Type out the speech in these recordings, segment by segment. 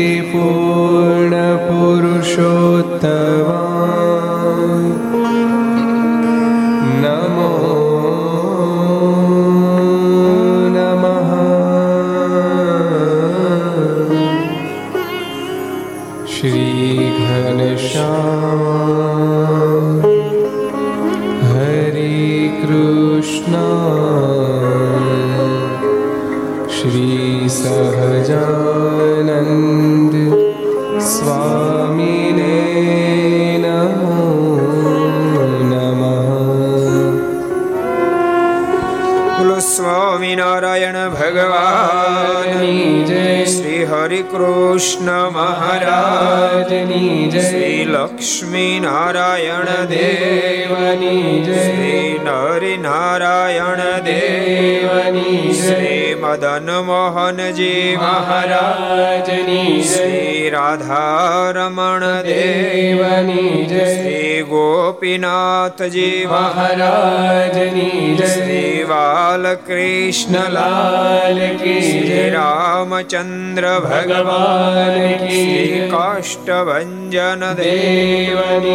ગોપીનાથજી कृष्णलाल की श्री रामचन्द्र भगवान् की काष्ठभञ्जन देवनी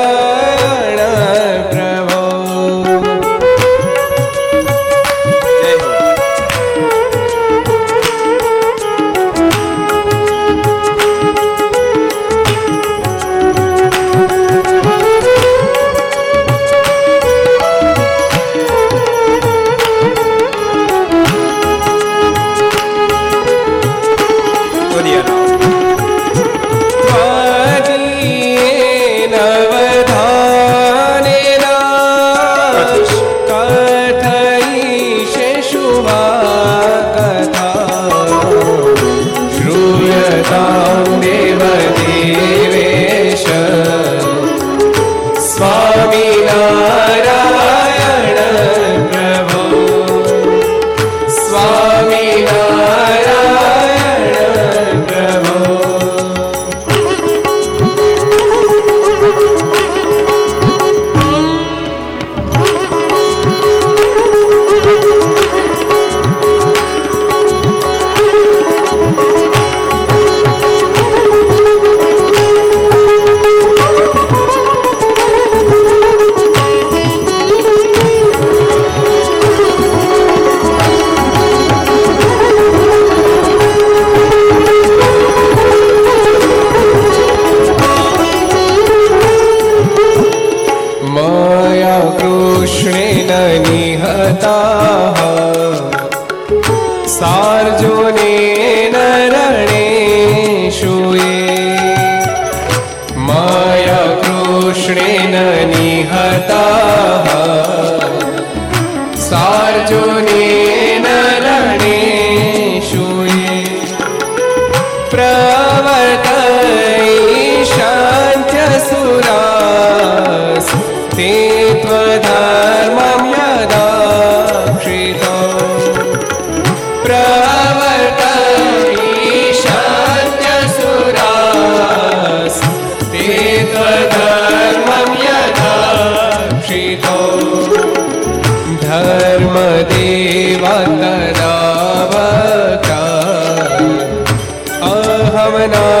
Ramana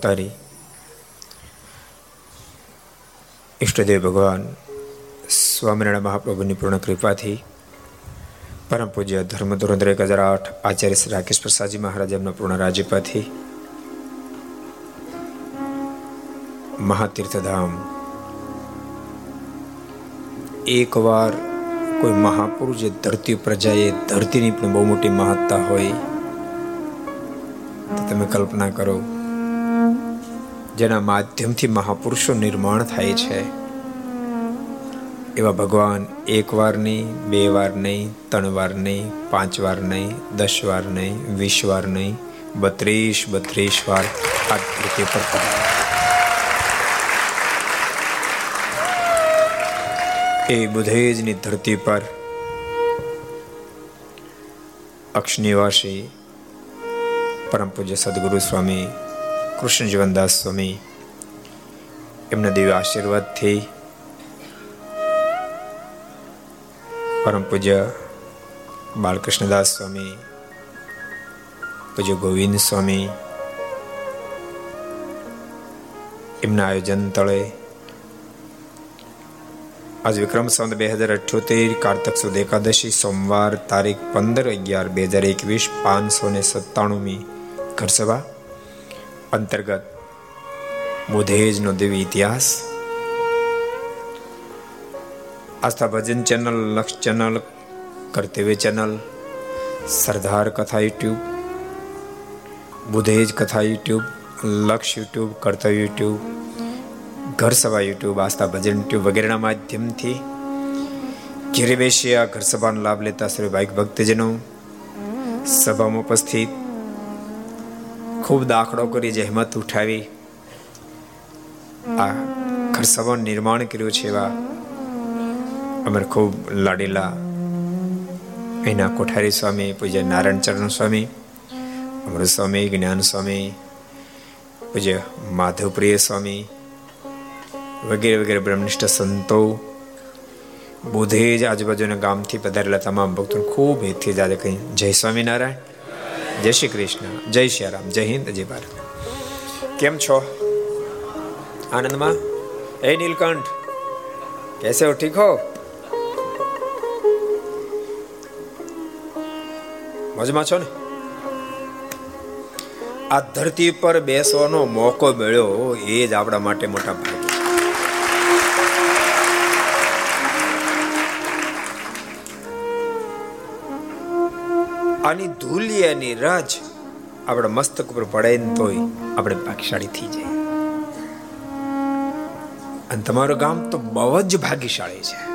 દેવની ઈષ્ટદેવ ભગવાન સ્વામિનારાયણ મહાપ્રભુની પૂર્ણ કૃપાથી પરમ પૂજ્ય ધર્મ ધોરણ એક હજાર આઠ આચાર્ય શ્રી રાકેશ પ્રસાદજી મહારાજ એમના પૂર્ણ રાજ્યપાથી મહાતીર્થધામ. એકવાર કોઈ મહાપુરુષ, જે ધરતી પ્રજાએ ધરતીની પણ બહુ મોટી મહત્તા હોય, તો તમે કલ્પના કરો, જેના માધ્યમથી મહાપુરુષો નિર્માણ થાય છે. એવા ભગવાન એક વાર નહીં, બે વાર નહીં, ત્રણ વાર નહીં, પાંચ વાર નહીં, દસ વાર નહીં, વીસ વાર નહીં, બત્રીસ બત્રીસ વાર આ ધરતી પર એ બુધેજની ધરતી પર અક્ષનિવાસી, પરમ પૂજ્ય સદગુરુ સ્વામી, કૃષ્ણ જીવનદાસ સ્વામી, એમના દિવ્ય આશીર્વાદથી પરમ પૂજ્ય બાલકૃષ્ણદાસ સ્વામી, પૂજ્ય ગોવિંદ સ્વામી, એમના આયોજન તળે આજ વિક્રમ સંત બે હજાર અઠ્યોતેર કારતક સુદ એકાદશી સોમવાર તારીખ પંદર અગિયાર બે હજાર એકવીસ પાંચસો ને સત્તાણુંમી ઘરસભા અંતર્ગત બુધેજનો દેવી ઇતિહાસ. Aastha Bhajan channel, Laksh channel, Kartavya channel, Sardar Katha YouTube, Budhej કથા યુટ્યુબ, લક્ષ યુટ્યુબ, કર્તવ્ય યુટ્યુબ ઘર સભા યુટ્યુબ, આસ્થા ભજન યુટ્યુબ વગેરેના માધ્યમથી ઘેરે બેસી આ ઘર સભાનો લાભ લેતા શ્રી ભાઈ ભક્તજનો સભામાં ઉપસ્થિત. ખૂબ દાખલો કરી જે હિંમત ઉઠાવી આ ઘર સભાનું નિર્માણ કર્યું છે એવા અમારે ખૂબ લાડીલા એના કોઠારી સ્વામી, પૂજ્ય નારાયણ ચરણ સ્વામી અમૃત સ્વામી જ્ઞાન સ્વામી, પૂજ્ય માધવપ્રિય સ્વામી વગેરે વગેરે બ્રહ્મનિષ્ઠ સંતો બોધે જ આજુબાજુના ગામથી પધારેલા તમામ ભક્તો ખૂબ હિતથી જ કહી જય સ્વામિનારાયણ, જય શ્રી કૃષ્ણ, જય શ્રી રામ, જય હિન્દ, જય ભારત. કેમ છો? આનંદમાં? એ નીલકંઠ, કેસે હો? ઠીક હો? મજમાં છો ને? આ ધરતી પર બેસવાનો મોકો મળ્યો એ જ આપણા માટે મોટા ભાગ આની ધૂલિયાની રાજ આપણા મસ્તક ઉપર પડે ને તોય આપણે ભાગ્યશાળી થઈ જાય અને તમારું ગામ તો બહુ જ ભાગ્યશાળી છે.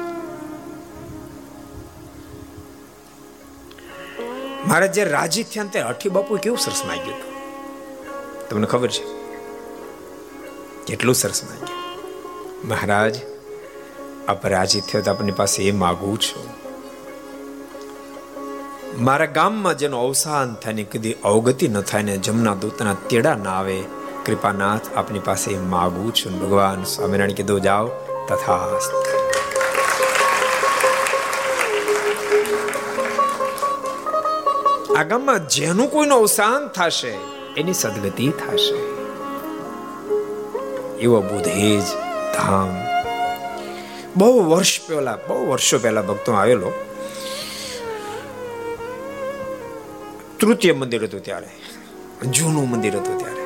મારે જે રાજી થયા તે અઠી બાપુ કેવું સરસ માંગ્યું હતું? તમને ખબર છે? કેટલું સરસ માંગ્યું. મહારાજ, આપ રાજી થયો તો આપની પાસે એ માગું છું. મારા ગામમાં જેનો અવસાન થાય ને કદી અવગતિ ન થાય ને જમના દૂતના તેડા ના આવે. કૃપાનાથ, આપની પાસે માગું છું. ભગવાન સ્વામિનારાયણ કીધું, જાઓ તથા આ ગામમાં જેનું કોઈનું અવસાન થશે, એની સદગતિ થશે. એવો બુધેજ ધામ. બહુ વર્ષ પહેલા, બહુ વર્ષો પહેલા ભક્તો આવેલો. તૃતીય મંદિર હતું ત્યારે. જૂનું મંદિર હતું ત્યારે.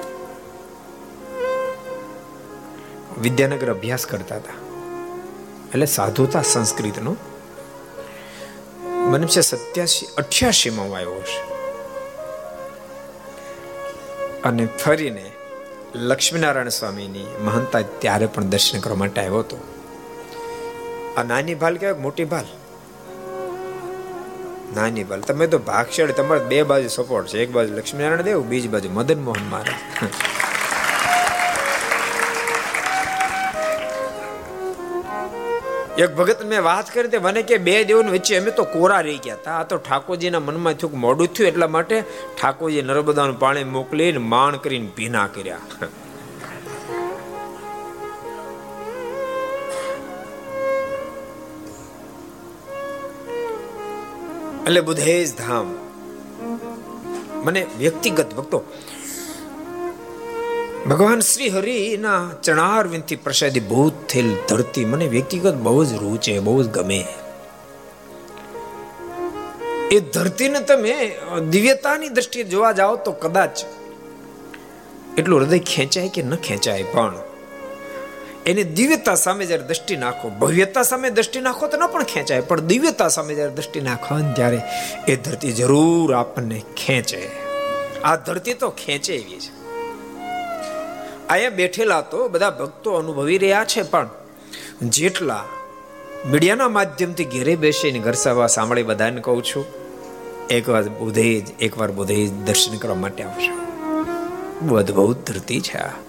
વિદ્યાનગર અભ્યાસ કરતા હતા. એટલે સાધુતા સંસ્કૃતનો. મને છે સત્યાસી અઠ્યાસી માં આવ્યો છે અને ફરીને લક્ષ્મીનારાયણ સ્વામીની મહંતા ત્યારે પણ દર્શન કરવા માટે આવ્યો હતો. આ નાની ભાલ કહેવાય મોટી ભાલ? નાની બાલ તમે તો ભાગશાળી, તમારે બે બાજુ સપોર્ટ છે. એક બાજુ લક્ષ્મીનારાયણ દેવ, બીજી બાજુ મદન મોહન મહારાજ. એક ભગત મેં વાત કરી તે મને કે બે દેવોની વચ્ચે અમે તો કોરા રહી ગયા હતા. આ તો ઠાકોરજીના મનમાં થયું મોડું થયું એટલા માટે ઠાકોરજી નર્મદાનું પાણી મોકલીને માણ કરીને ભીના કર્યા. એટલે બુધેજ ધામ. મને વ્યક્તિગત ભક્તો, ભગવાન શ્રી હરિના વિનથી પ્રસાદી ભૂત થયેલ ધરતી, મને વ્યક્તિગત બહુ જ રૂચે બહુ જ ગમે. એ ધરતીને તમે દિવ્યતાની દ્રષ્ટિએ જોવા જાઓ તો કદાચ એટલું હૃદય ખેંચાય કે ન ખેંચાય, પણ એની દિવ્યતા સામે જ્યારે દ્રષ્ટિ નાખો, ભવ્યતા સામે દ્રષ્ટિ નાખો તો ન પણ ખેંચાય, પણ દિવ્યતા સામે જ્યારે દ્રષ્ટિ નાખો ત્યારે એ ધરતી જરૂર આપણને ખેંચે. આ ધરતી તો ખેંચે એવી છે. અહીંયા બેઠેલા તો બધા ભક્તો અનુભવી રહ્યા છે, પણ જેટલા મીડિયાના માધ્યમથી ઘેરે બેસીને ઘર સભા સાંભળી બધાને કહું છું, એકવાર બુધેજ એકવાર બુધેજ દર્શન કરવા માટે આવશે અદભુત ધરતી છે આ.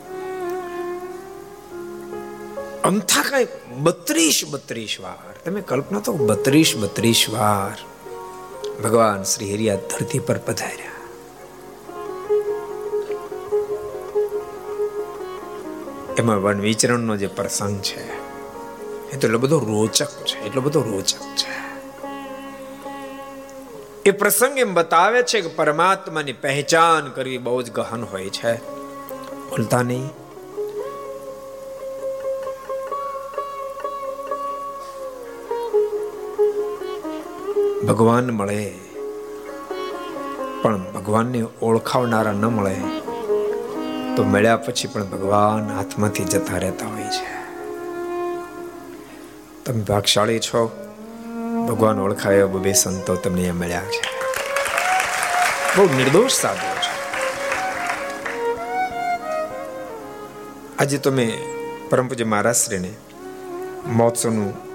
અમથા કઈ બત્રીસ બત્રીસ વાર. તમે કલ્પના તો બત્રીસ બત્રીસ વાર ભગવાન શ્રી હરિયા ધરતી પર પધાર્યા. એમાં વન વિચરણનો જે પ્રસંગ છે એ તો એટલો બધો રોચક છે, એટલો બધો રોચક છે. એ પ્રસંગ એમ બતાવે છે કે પરમાત્માની પહેચાન કરવી બહુ જ ગહન હોય છે. ભૂલતા નહીં. ભગવાન મળે. પણ ભગવાનને ઓળખાવનારા ન મળે, તો મળ્યા પછી પણ ભગવાન હાથમાંથી જતા રહેતા હોય છે. તમે ભાગશાળી છો, ભગવાન ઓળખાયા બબે સંતો તમને અહીંયા મળ્યા છે. બહુ નિર્દોષ સાધુ છે. આજે તમે પરમ પૂજ્ય મહારાજશ્રીને મહોત્સવનું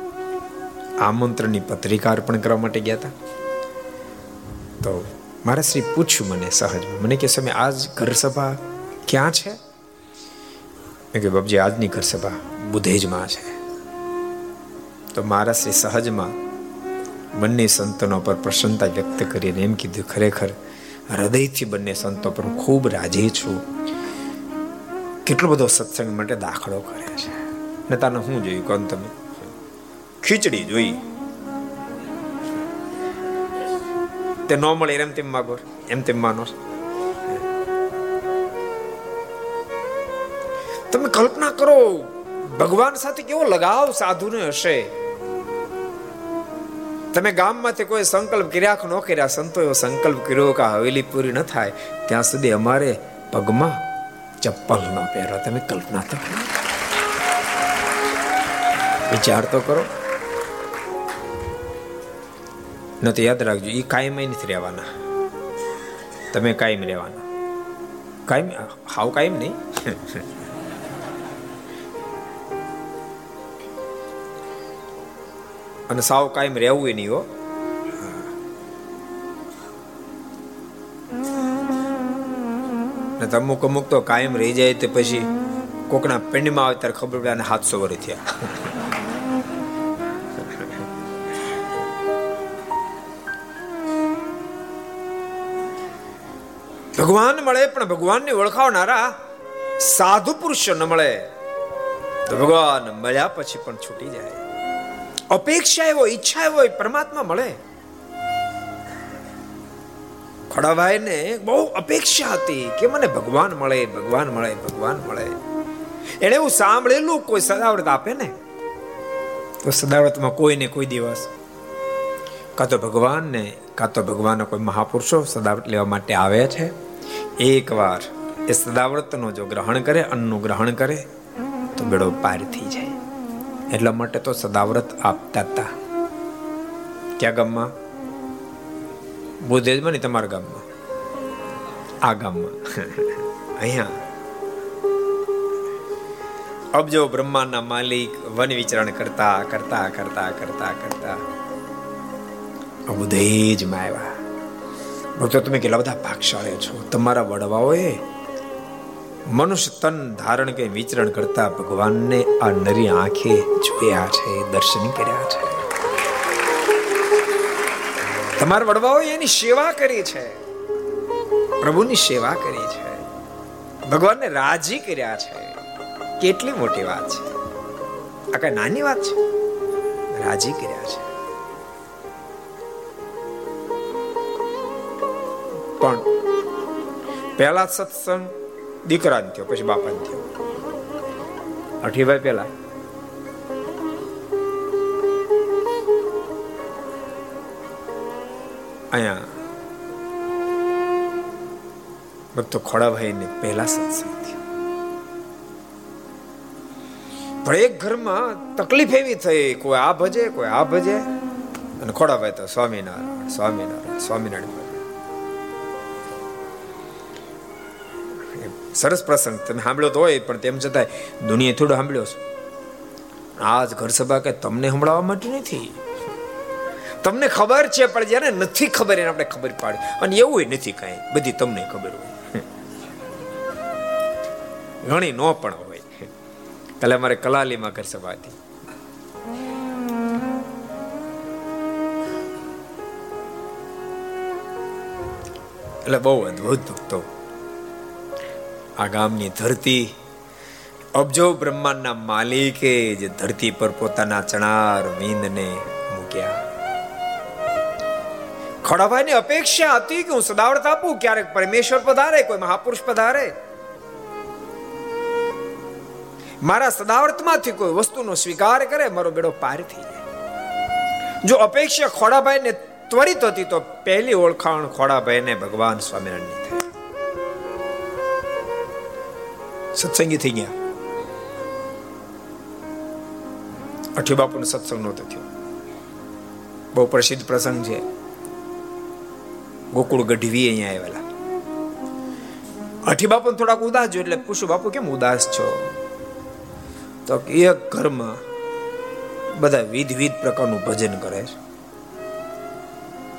આમંત્રણની પત્રિકા અર્પણ કરવા માટે ગયા હતા. તો મારા શ્રી પૂછ્યું મને સહજ મને કે સમય આજ ઘર સભા ક્યાં છે? મેં કે બાપજી, આજની ઘર સભા બુધેજમાં છે. તો મારા શ્રી સહજમાં બંને સંતોનો પર પ્રસન્નતા વ્યક્ત કરીને એમ કીધું, ખરેખર હૃદયથી બંને સંતો પર હું ખૂબ રાજી છું. કેટલો બધો સત્સંગ માટે દાખલો કરે છે. ને તાને શું જોયું, કોણ તમે? ખીચડી જોઈ. તે ન મળે, એમ તેમ માગો, એમ તેમ માનો. તમે કલ્પના કરો, ભગવાન સાથે કેવો લગાવ સાધુને હશે? તમે ગામમાંથી કોઈ સંકલ્પ કર્યા કે ન કર્યા સંતો એવો સંકલ્પ કર્યો કે હવેલી પૂરી ન થાય, ત્યાં સુધી અમારે પગમાં ચપ્પલ ન પહેરો તમે કલ્પના તો વિચાર તો કરો. ન તો યાદ રાખજો એ કાયમ નથી રહેવાના. તમે કાયમ રહેવાના. કાયમ, હાવ કાયમ નહીં. અને સાવ કાયમ રહેવું નહીં હો. ને અમુક અમુક તો કાયમ રહી જાય તો પછી કોકના પિંડમાં આવે ત્યારે ખબર પડે અને સાતસો વર્ષ થયા. ભગવાન મળે, પણ ભગવાનને ઓળખાવનારા સાધુ પુરુષો ન મળે. તો ભગવાન મળ્યા પછી પણ છૂટી જાય. અપેક્ષા એવો ઈચ્છા એવો પરમાત્મા મળે. ખડાભાઈને બહુ અપેક્ષા હતી કે મને ભગવાન મળે ભગવાન મળે ભગવાન મળે. એને એવું સાંભળેલું, કોઈ સદાવ્રત આપે ને? તો સદાવ્રતમાં કોઈને કોઈ દિવસ કાં તો ભગવાનને, કાં તો ભગવાનના કોઈ મહાપુરુષો સદાવ્રત લેવા માટે આવે છે? એકવાર એ સદાવ્રતનો જો ગ્રહણ કરે, અન્નનું ગ્રહણ કરે, તો બેડો પાર થઈ જાય. એટલા માટે તો સદાવ્રત આપતા હતા ક્યાં ગામમાં? બુદ્ધેજમાં ને તમારા ગામમાં? આ ગામમાં. અહીંયા. અબજો બ્રહ્માના માલિક વન વિચરણ કરતા કરતા કરતા કરતા કરતા અબુદેજમાં આવ્યા ભક્તો તમે કેટલા બધા ભાગશાળે છો? તમારા વડવાઓએ મનુષ્ય તન ધારણ કે વિચરણ કરતા ભગવાનને આ નરી આંખે જોયા છે, દર્શન કર્યા છે. તમારા વડવાઓ એની સેવા કરી છે. પ્રભુની સેવા કરી છે. ભગવાનને રાજી કર્યા છે. કેટલી મોટી વાત છે. આ કઈ નાની વાત છે? રાજી કર્યા છે. પહેલા સત્સંગ દીકરા થયો પછી બાપા થયો. અઠીભાઈ પહેલા. અહીંયા ભક્તો ખોડાભાઈ ને પહેલા સત્સંગ થયો. પણ એક ઘરમાં તકલીફ એવી થઈ કોઈ આ ભજે કોઈ આ ભજે. અને ખોડાભાઈ તો સ્વામિનારાયણ સ્વામિનારાયણ સ્વામિનારાયણ. સરસ પ્રસંગ. તમે સાંભળ્યો તો હોય, પણ તેમ છતાંય દુનિયા થોડો સાંભળ્યો છે. આજ ઘર સભા કે તમને સંભળાવવા માટે નથી? તમને ખબર છે, પણ જ્યારે નથી ખબર એને આપણે ખબર પાડે. અને એવું નથી કાંઈ. બધી તમને ખબર હોય. ઘણી નો પણ હોય. કાલે અમારે કલાલીમાં ઘર સભા હતી. એટલે બહુ અદભુત ભક્તો આ ગામની ધરતી અબજો બ્રહ્માંડના માલિકે જે ધરતી પર પોતાના ચણાર વિંદને મૂક્યા. ખડાભાઈની અપેક્ષા હતી કે હું સદાવર્ત આપું, ક્યારેક પરમેશ્વર પધારે, કોઈ મહાપુરુષ પધારે. મારા સદાવર્તમાંથી કોઈ વસ્તુનો સ્વીકાર કરે, મારો બેડો પાર થઈ જાય. જો અપેક્ષા ખોડાભાઈને ત્વરિત હતી, તો પહેલી ઓળખાણ ખોડાભાઈને ભગવાન સ્વામિનારાયણ થઈ સત્સંગી થઈ ગયા. અઠી બાપુનો સત્સંગ નહોતો થયો. બહુ પ્રસિદ્ધ પ્રસંગ છે. ગોકુળ ગઢવી અહીંયા આવેલા. અઠી બાપુ થોડાક ઉદાસ જો એટલે પૂછું, બાપુ, કેમ ઉદાસ છો? તો એક ઘરમાં બધા વિધ વિધ પ્રકારનું ભજન કરે છે.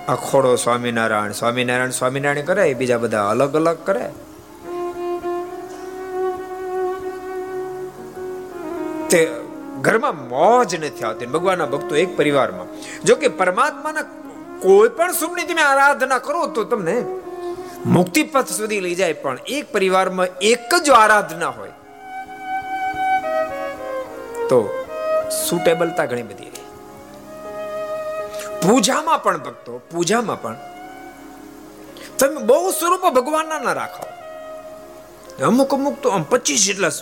અખોડો સ્વામિનારાયણ સ્વામિનારાયણ સ્વામિનારાયણ કરે, બીજા બધા અલગ અલગ કરે. તે ઘરમાં મોજ નથી આવતી ભગવાનના ભક્તો એક પરિવારમાં. જો કે પરમાત્માના કોઈ પણ સુખની તમે આરાધના કરો તો તમને મુક્તિ પથ સુધી લઈ જાય, પણ એક પરિવારમાં એક જ આરાધના હોય તો સુટેબલતા ઘણી બધી પૂજામાં પણ ભક્તો, પૂજામાં પણ તમે બહુ સ્વરૂપો ભગવાનના ના રાખો. અમુક અમુક તો આમ પચીસ જેટલા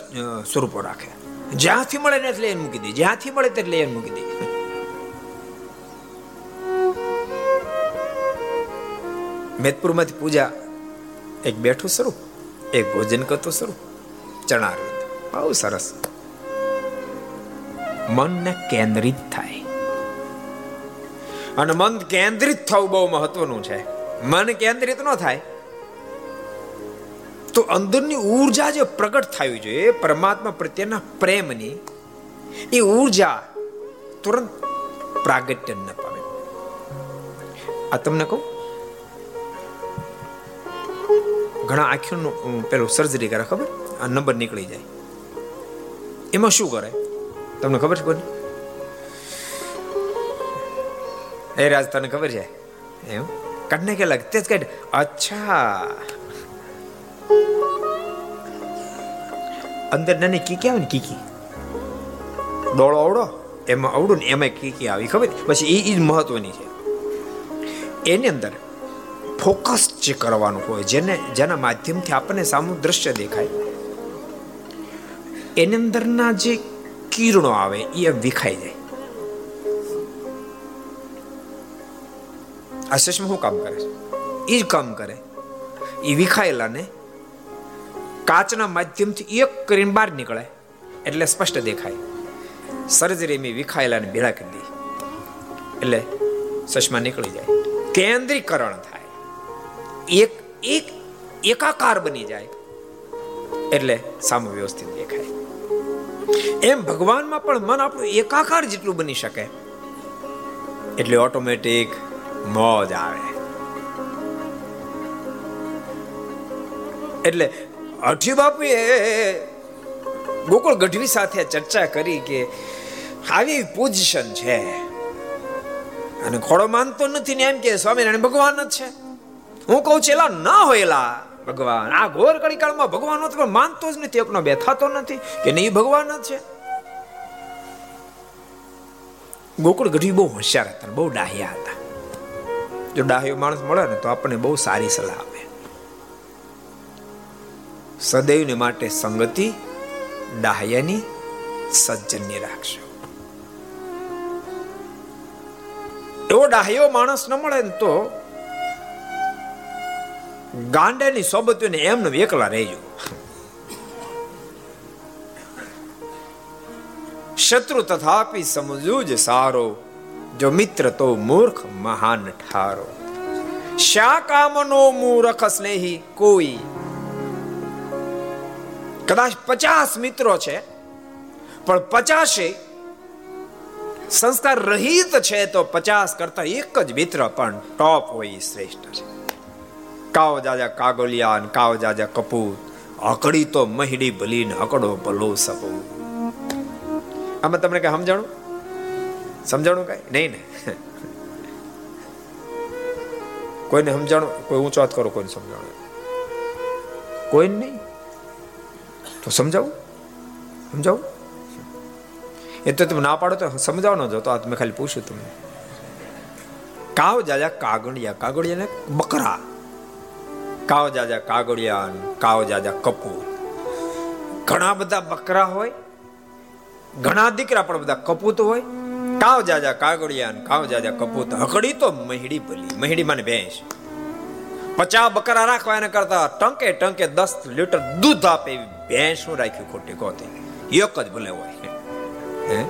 સ્વરૂપો રાખે. જ્યાંથી મળે ને એટલે મૂકી દે. જ્યાંથી મળે એટલે એને મૂકી દે. મેદપુરમાંથી પૂજા એક બેઠું સ્વરૂપ એક ભોજન કરતો સ્વરૂપ ચણા બહુ સરસ. મનને કેન્દ્રિત થાય. અને મન કેન્દ્રિત થવું બહુ મહત્વનું છે. મન કેન્દ્રિત ન થાય તો અંદરની ઊર્જા જે પ્રગટ થવી જોઈએ, પરમાત્મા પ્રત્યેના પ્રેમની, એ ઊર્જા તુરંત પ્રાગટ્ય ન પામે. આ તમને કહું? ઘણા આંખોનું પેલું સર્જરી કરે, ખબર? આ નંબર નીકળી જાય. એમાં શું કરે? તમને ખબર છે કોને? એ રાજ, તને ખબર છે? એમ? કાઢને કે લાગે. તે જ કાઢ. અચ્છા. અંદર નાની કીકી આવે ને કીકી? ડોળો અવડો એમાં અવડું ને એમાં કીકી આવી, ખબર? પછી એ જ મહત્વની છે. એની અંદર ફોકસ જે કરવાનું હોય, જેને જેના માધ્યમથી આપણને સામું દ્રશ્ય દેખાય, એની અંદરના જે કિરણો આવે એ વિખાઈ જાય. આ શું કામ કરે છે? એ જ કામ કરે. એ વિખાયેલાને કાચના માધ્યમથી એક કરીને બહાર નીકળે. એટલે સ્પષ્ટ દેખાય. સર્જરી મેં વિખાયેલાને ભેળા કરી દી એટલે ચશ્મા નીકળી જાય. કેન્દ્રીકરણ થાય. એક એક, એકાકાર બની જાય. એટલે સામુ વ્યવસ્થિત દેખાય. એમ ભગવાનમાં પણ મન આપણું એકાકાર જેટલું બની શકે. એટલે ઓટોમેટિક મોજ આવે. એટલે અઠી બાપુએ ગોકુળ ગઢવી સાથે ચર્ચા કરી કે આવી પોઝિશન છે. અને ખોડો માનતો નથી ને એમ કે સ્વામિનારાયણ ભગવાન જ છે. હું કહું છું, એલા ના હોયલા ભગવાન. આ ઘોર કળીકાળમાં ભગવાન પણ માનતો જ નથી, એકનો બેઠાતો નથી કે નહીં ભગવાન જ છે. ગોકુળ ગઢવી બહુ હોશિયાર હતા બહુ ડાહ્યા હતા. જો ડાહ્યો માણસ મળે ને તો આપણને બહુ સારી સલાહ સદૈવને માટે સંગતિ ડાહ્યની સજ્જનની રાખશો એવો ડાહ્યો માણસ ન મળે ને તો ગાંડાની સોબતીઓને એમને એકલા રહેજો. શત્રુ તથાપી સમજવું જ સારો, જો મિત્ર તો મૂર્ખ મહાન ઠારો. શા કામનો મૂર્ખ સ્નેહી કોઈ કદાચ પચાસ મિત્રો છે, પણ પચાસે સંસ્કાર રહિત છે તો પચાસ કરતા એક જ મિત્ર પણ ટોપ હોય શ્રેષ્ઠ છે. કાવ જાજા કાગોલિયાન કાવ જાજા કપૂર અકડી તો મહિડી ભલી ને અકડો ભલો સપો આમાં તમને કઈ સમજાણું? સમજાણું કઈ? નહીં ને? કોઈને સમજાણું? કોઈ ઊંચો હાથ કરો, કોઈને સમજાણું? કોઈને નહીં? તો સમજાવું? સમજાવું? એ તો તમે ના પાડો તો સમજાવવાનો જો તો આ મેં ખાલી પૂછ્યું તમને. કાવ જાજા કાગળિયા કાગળિયા ને બકરા. કાવ જાજા કાગળિયા કાવ જાજા કપૂર. ઘણા બધા બકરા હોય, ઘણા દીકરા પણ બધા કપૂત હોય. કાવ જાજા કાગળિયા કાવ જાજા કપૂત. હકડી તો મહીડી ભલી, મહીડી માને ભેંસ. પચાસ બકરા રાખવા એને કરતા ટંકે ટંકે દસ લીટર દૂધ આપે એવી ભેંસ શું રાખ્યું ખોટી કોતી એક જ ભલે હોય. હે?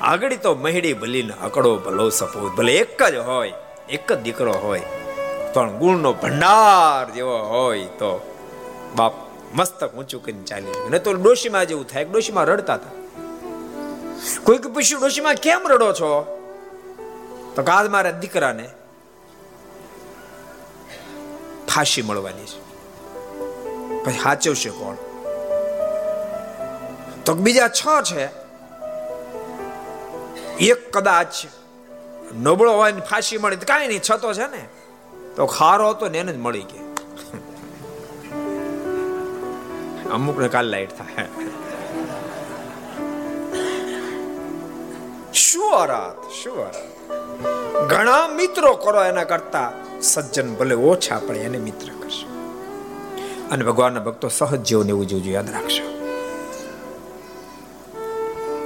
આગળ તો મહેડી ભલીને અકડો ભલો સપોત ભલે એક જ હોય, એક જ દીકરો હોય, પણ ગુણનો ભંડાર જેવો હોય તો બાપ મસ્તક ઊંચું કરીને ચાલી નહીં તો ડોશીમાં જેવું થાય ડોશીમાં રડતા હતા? કોઈક પૂછ્યું, ડોશીમાં કેમ રડો છો? તો કાલ મારા દીકરાને ફાંસી મળવાની છે. પછી સાચવશે કોણ? તો બીજા છ છે. એક કદાચ નબળો હોય ને ફાંસી મળી કાંઈ નહીં, છતો છે ને. તો ખારો હતો ને એને જ મળી ગઈ અમુક ને કાલ લાઈટ થાય. શું અરાત શું અરાત? ઘણા મિત્રો કરો એના કરતા સજ્જન ભલે ઓછા પડે એને મિત્ર. અને ભગવાનના ભક્તો સહજ જેવું એવું જોજો યાદ રાખશો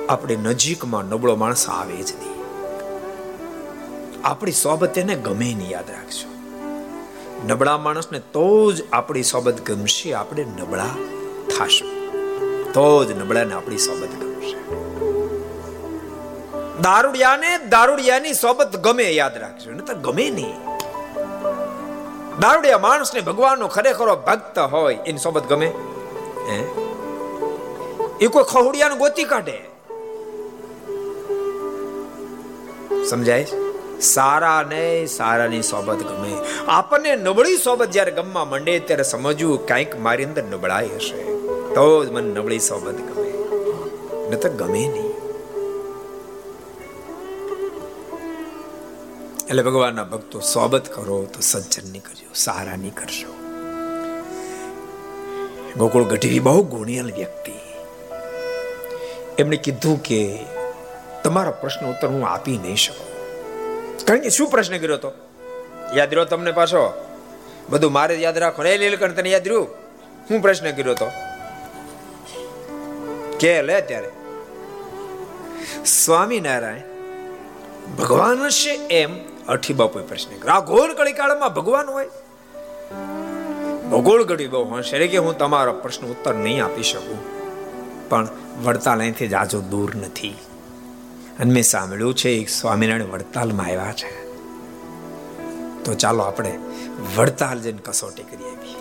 આપણે નજીકમાં નબળો માણસ આવે જ નહીં. આપણી સોબત એને ગમે નહીં, યાદ રાખજો. નબળા માણસને તો જ આપણી સોબત ગમશે, આપણે નબળા થાશું. તો જ નબળાને આપણી સોબત ગમશે. દારૂડિયાને દારૂડિયાની સોબત ગમે, યાદ રાખજો. ને તો ગમે નહીં. દારૂડિયા માણસને ભગવાનનો ખરેખરો ભક્ત હોય. એની સોબત ગમે? હે? એ કોઈ ખહુડિયાનું ગોતી કાઢે? સમજાય? સારા ને સારાની સોબત ગમે. આપણને નબળી સોબત જ્યારે ગમવા માંડે, ત્યારે સમજવું કંઈક મારી અંદર નબળાઈ હશે. તો જ મને નબળી સોબત ગમે. ન તો ગમે નહીં. એટલે ભગવાનના ભક્તો સોબત કરો તો સજ્જનની કરજો સારા ની કરશો ગોકુળ ગઢવી બહુ ગુણિયલ વ્યક્તિ. એમણે કીધું કે તમારો પ્રશ્ન ઉત્તર હું આપી નહીં શકું. કારણ કે શું પ્રશ્ન કર્યો તો? યાદ રહ્યો તમને પાછો? બધું મારે યાદ રાખો રે લીલકંઠ તને યાદ રહ્યું? હું પ્રશ્ન કર્યો તો? કે લે ત્યારે. સ્વામિનારાયણ ભગવાન હશે એમ અઠી બાપુએ પ્રશ્ન ઘોર કળીકાળમાં ભગવાન હોય? ભગોળ ઘડી બહુ હોશિયારી કે હું તમારો પ્રશ્ન ઉત્તર નહીં આપી શકું. પણ વડતાલ અહીંથી જાજો દૂર નથી. અને મેં સાંભળ્યું છે, એક સ્વામિનારાયણ વડતાલમાં આવ્યા છે. તો ચાલો આપણે વડતાલ જઈને કસોટી કરી આવી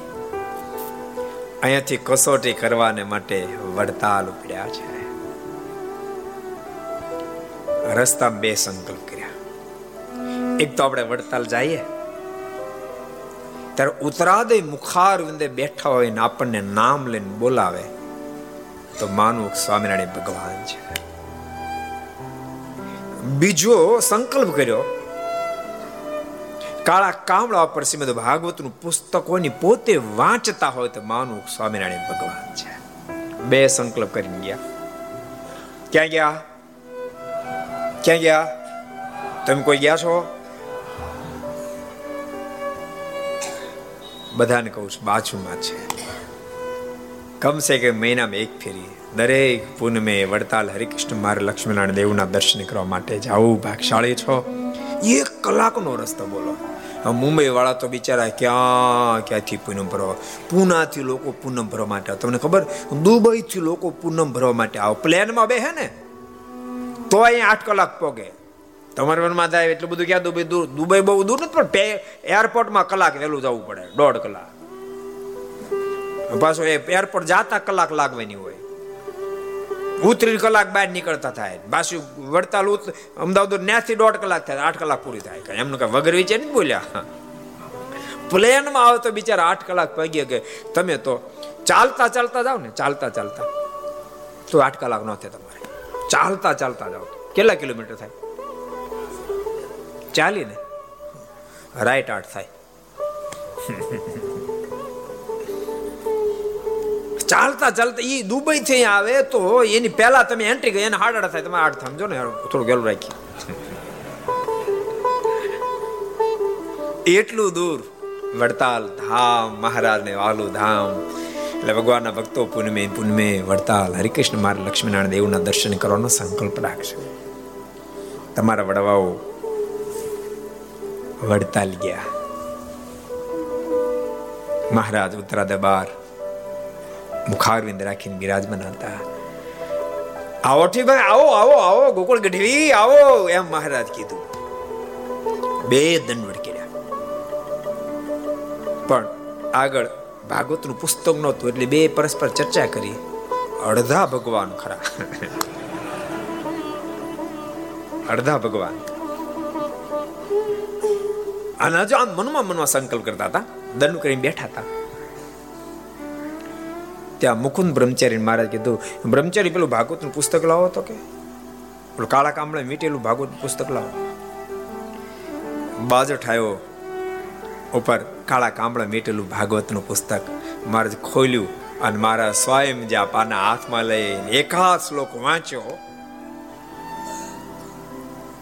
અહીંયાથી કસોટી કરવાને માટે વડતાલ ઉપડ્યા છે. રસ્તા બે સંકલ્પ એક તો આપણે વડતાલ જઈએ. ત્યારે ઉતરાદય મુખાર વિંદે બેઠા હોય ને આપણને નામ લઈને બોલાવે, તો માનવું સ્વામિનારાયણ ભગવાન છે. બીજો સંકલ્પ કર્યો, કાળા કામળા પર શ્રીમદ ભાગવતનું પુસ્તક હોય પોતે વાંચતા હોય તો માનું સ્વામિનારાયણ ભગવાન છે. બે સંકલ્પ કરીને ગયા. ક્યાં ગયા? ક્યાં ગયા? તમે કોઈ ગયા છો? બધાને કહું છું, બાજુમાં છે. કમસે કે મહિનામાં એક ફેરી. દરેક પૂનમે વડતાલ હરિકૃષ્ણ મારે લક્ષ્મીનારાયણ દેવના દર્શન કરવા માટે જાવું ભાગશાળી છો. એક કલાકનો રસ્તો બોલો. મુંબઈ વાળા તો બિચારા ક્યાં ક્યાંથી પૂનમ ભરવા? પૂનાથી લોકો પૂનમ ભરવા માટે આવે. તમને ખબર? દુબઈથી લોકો પૂનમ ભરવા માટે આવો. પ્લેનમાં બે હે ને. તો અહીંયા આઠ કલાક પોગે. તમારા મનમાં થાય એટલું બધું ક્યાં? દુબઈ દૂર દુબઈ બહુ દૂર નથી, પણ એરપોર્ટમાં કલાક વહેલું જવું પડે, દોઢ કલાક. પાછો એ એરપોર્ટ જાતા કલાક લાગવાની હોય. ઉતરી કલાક બહાર નીકળતા થાય. પાછું વડતાલ અમદાવાદ ત્યાંથી દોઢ કલાક થાય, આઠ કલાક પૂરી થાય. એમનું કઈ વગર વિચાર નહીં બોલ્યા? પ્લેનમાં આવે તો બિચારા આઠ કલાક પગીએ કે તમે તો ચાલતા ચાલતા જાઓ ને, ચાલતા ચાલતા. તો આઠ કલાક ન થાય તમારે. ચાલતા ચાલતા જાઓ. કેટલા કિલોમીટર થાય? ચાલીને. રાઈટ આઠ થાય. ચાલતા ચાલતા એ દુબઈ થી આવે તો એની પહેલા તમે એન્ટ્રી ગઈ, એને હાડ થાય. તમે આઠ સમજો ને થોડું ગેલું રાખી એટલું દૂર વડતાલ ધામ મહારાજ ને વાલું ધામ. એટલે ભગવાનના ભક્તો પુનમે પુનમે વડતાલ. હરિકૃષ્ણ મારા લક્ષ્મીનારાયણ દેવના દર્શન કરવાનો સંકલ્પ રાખશે. તમારા વડવાઓ વડતાલ ગયા. મહારાજ ઉત્તરા દબાર મુખારવિંદ રાખીને બિરાજમાન હતા. આવો ભાઈ, આવો આવો આવો, ગોકુળ ગઢવી, આવો, એમ મહારાજ કીધું. બે દંડ કર્યા. પણ આગળ ભાગવતનું પુસ્તક નહોતું, એટલે બે પરસ્પર ચર્ચા કરી. અડધા ભગવાન ખરા. અડધા ભગવાન. અને હજુ આમ મનમાં મનમાં સંકલ્પ કરતા હતા. દંડ કરીને બેઠા હતા. ત્યાં મુકુંદ બ્રહ્મચારી મહારાજ કીધું, બ્રહ્મચારી, પેલું ભાગવતનું પુસ્તક લાવો તો કે? પેલું કાળા કામળે મીટેલું ભાગવત પુસ્તક લાવો. બાજો ઠાયો ઉપર કાળા કામળા મીટેલું ભાગવતનું પુસ્તક. મહારાજ ખોલ્યું અને મારા સ્વયં જે પાના હાથમાં લઈ એકાદ શ્લોક વાંચ્યો.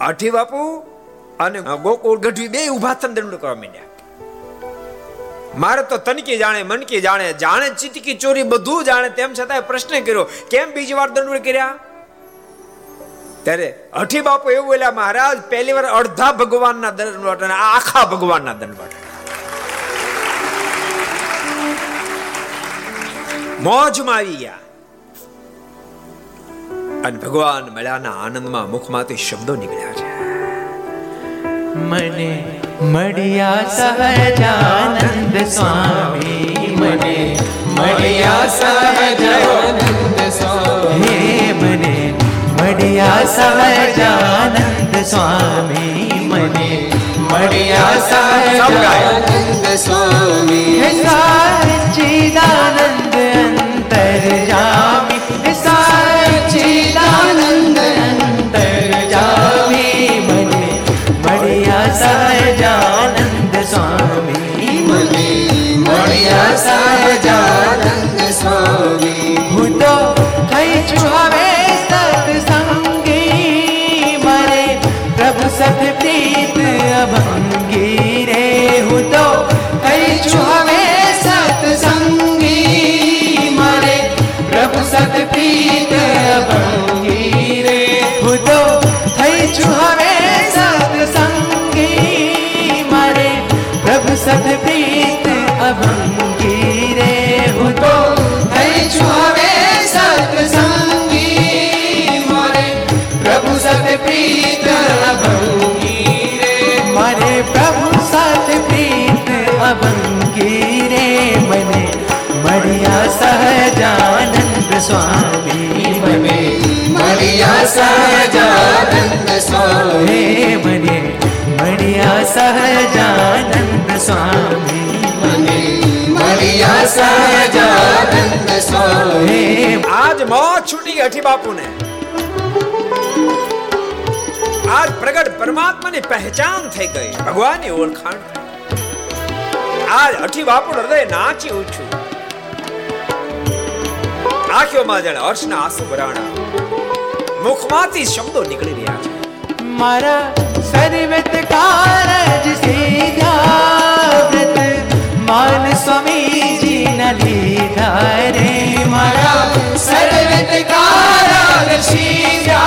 આઠી બાપુ અને ગોકુળ ગઢવી બે ઊભા દંડ કરવા માંડ્યા. મારે તો તનકી જાણે, મનકી જાણે જાણે ચિતકી ચોરી બધું જાણે તેમ છતાં પ્રશ્ન કર્યો, કેમ બીજી વાર દંડ કર્યા? ત્યારે અઠી બાપુ એવું બોલ્યા, મહારાજ, પહેલી વાર અડધા ભગવાનના દંડ અને આખા ભગવાનના દંડ દંડવટ મોજમાં આવી ગયા. અને ભગવાન મળ્યાના આનંદમાં મુખમાંથી શબ્દો નીકળ્યા છે. મને મળ્યા સહજાનંદ સ્વામી, મને મળ્યા સહજાનંદ સ્વામી. હે મને મળ્યા સહજાનંદ સ્વામી, મને મળ્યા સહજાનંદ સ્વામી. હે અંતર જામી, હે સહજાનંદ સ્વામી મને મળ્યા સહજાનંદ સ્વામી મને મળ્યા સહજાનંદ સ્વામી મને મળ્યા સહજાનંદ સ્વામી આજ મોત છૂટી હઠી અઠી બાપુને આજ પ્રગટ પરમાત્માની પહેચાન થઈ ગઈ ભગવાનની ઓળખાણ આજ અઠી બાપુ હૃદય નાચી ઉઠ્યું આંખોમાં જાણે હર્ષના આંસુ ભરાણા મુખમાંથી શબ્દો નીકળી રહ્યા છે. મારા સર્વત કારજ સીધા વ્રત માન સ્વામીજી ના લીધા રે. મારા સર્વત કારજ સીધા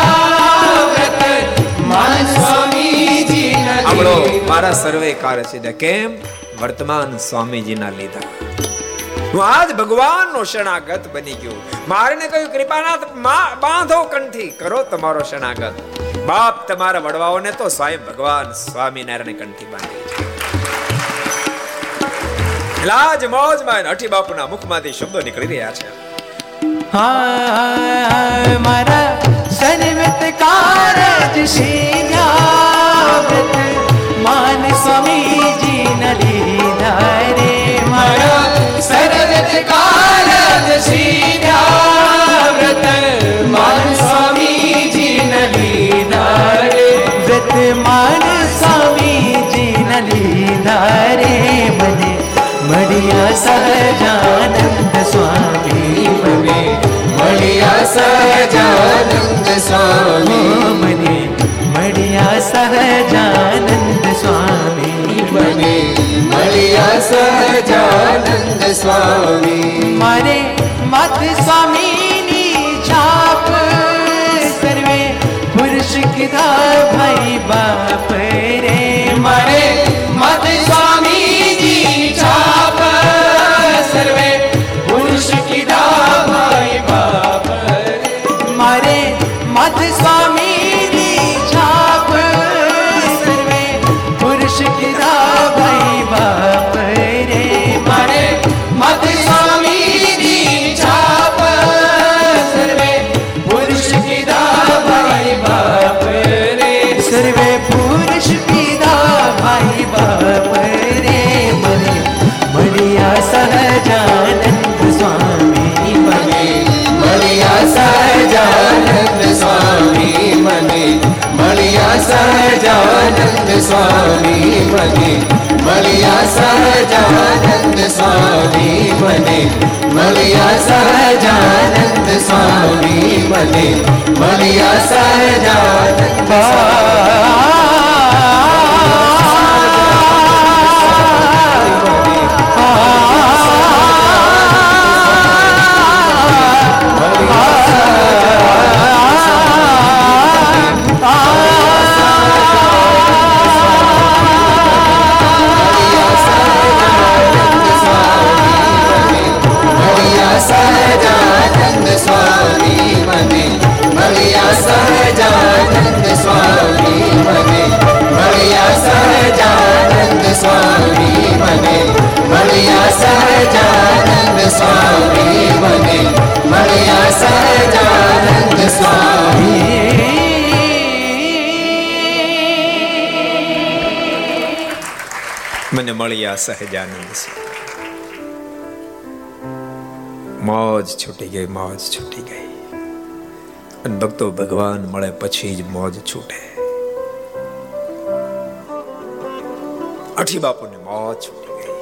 વ્રત માન સ્વામીજી ન સાંભળો મારા સર્વે કાર્ય સિદ્ધ કેમ? વર્તમાન સ્વામીજીના લીધા. હું આજ ભગવાનનો શરણાગત બની ગયો. મારને કહ્યું, કૃપાનાથ બાંધો કંઠી, કરો તમારો શરણાગત. બાપ તમારા વડવાઓને તો સ્વયં ભગવાન સ્વામિનારાયણ કંઠી બાંધી. લાજ મોજમાં અઠી બાપુના મુખમાંથી શબ્દો નીકળી રહ્યા છે. મારા સર્વત કારજ સીધા માન સ્વામીજી ન લીધા મારા સર્વત કારજ સીધા વ્રત માન સ્વામીજી લીધા રે વ્રત માન સ્વામીજી લીધા રે મને મળ્યા સહજાનંદ સ્વામી મને મળ્યા સહજાનંદ સ્વામી મને મળ્યા સહજાનંદ સ્વામી મને મળ્યા સહજાનંદ સ્વામી મારે મત સ્વામીની છાપ સર્વે પુરુષ કીધા ભાઈ સહજાનંદ સ્વામી બને મળ્યા સહજાનંદ સ્વામી બને મળ્યા સહજાનંદ સ્વામી બને મળ્યા સહજાનંદ સ્વામી મળ્યા સહજાનંદ મોજ છૂટી ગઈ મોજ છૂટી ગઈ અને ભક્તો ભગવાન મળે પછી જ મોજ છૂટે અઠી બાપુને મોજ છૂટી ગઈ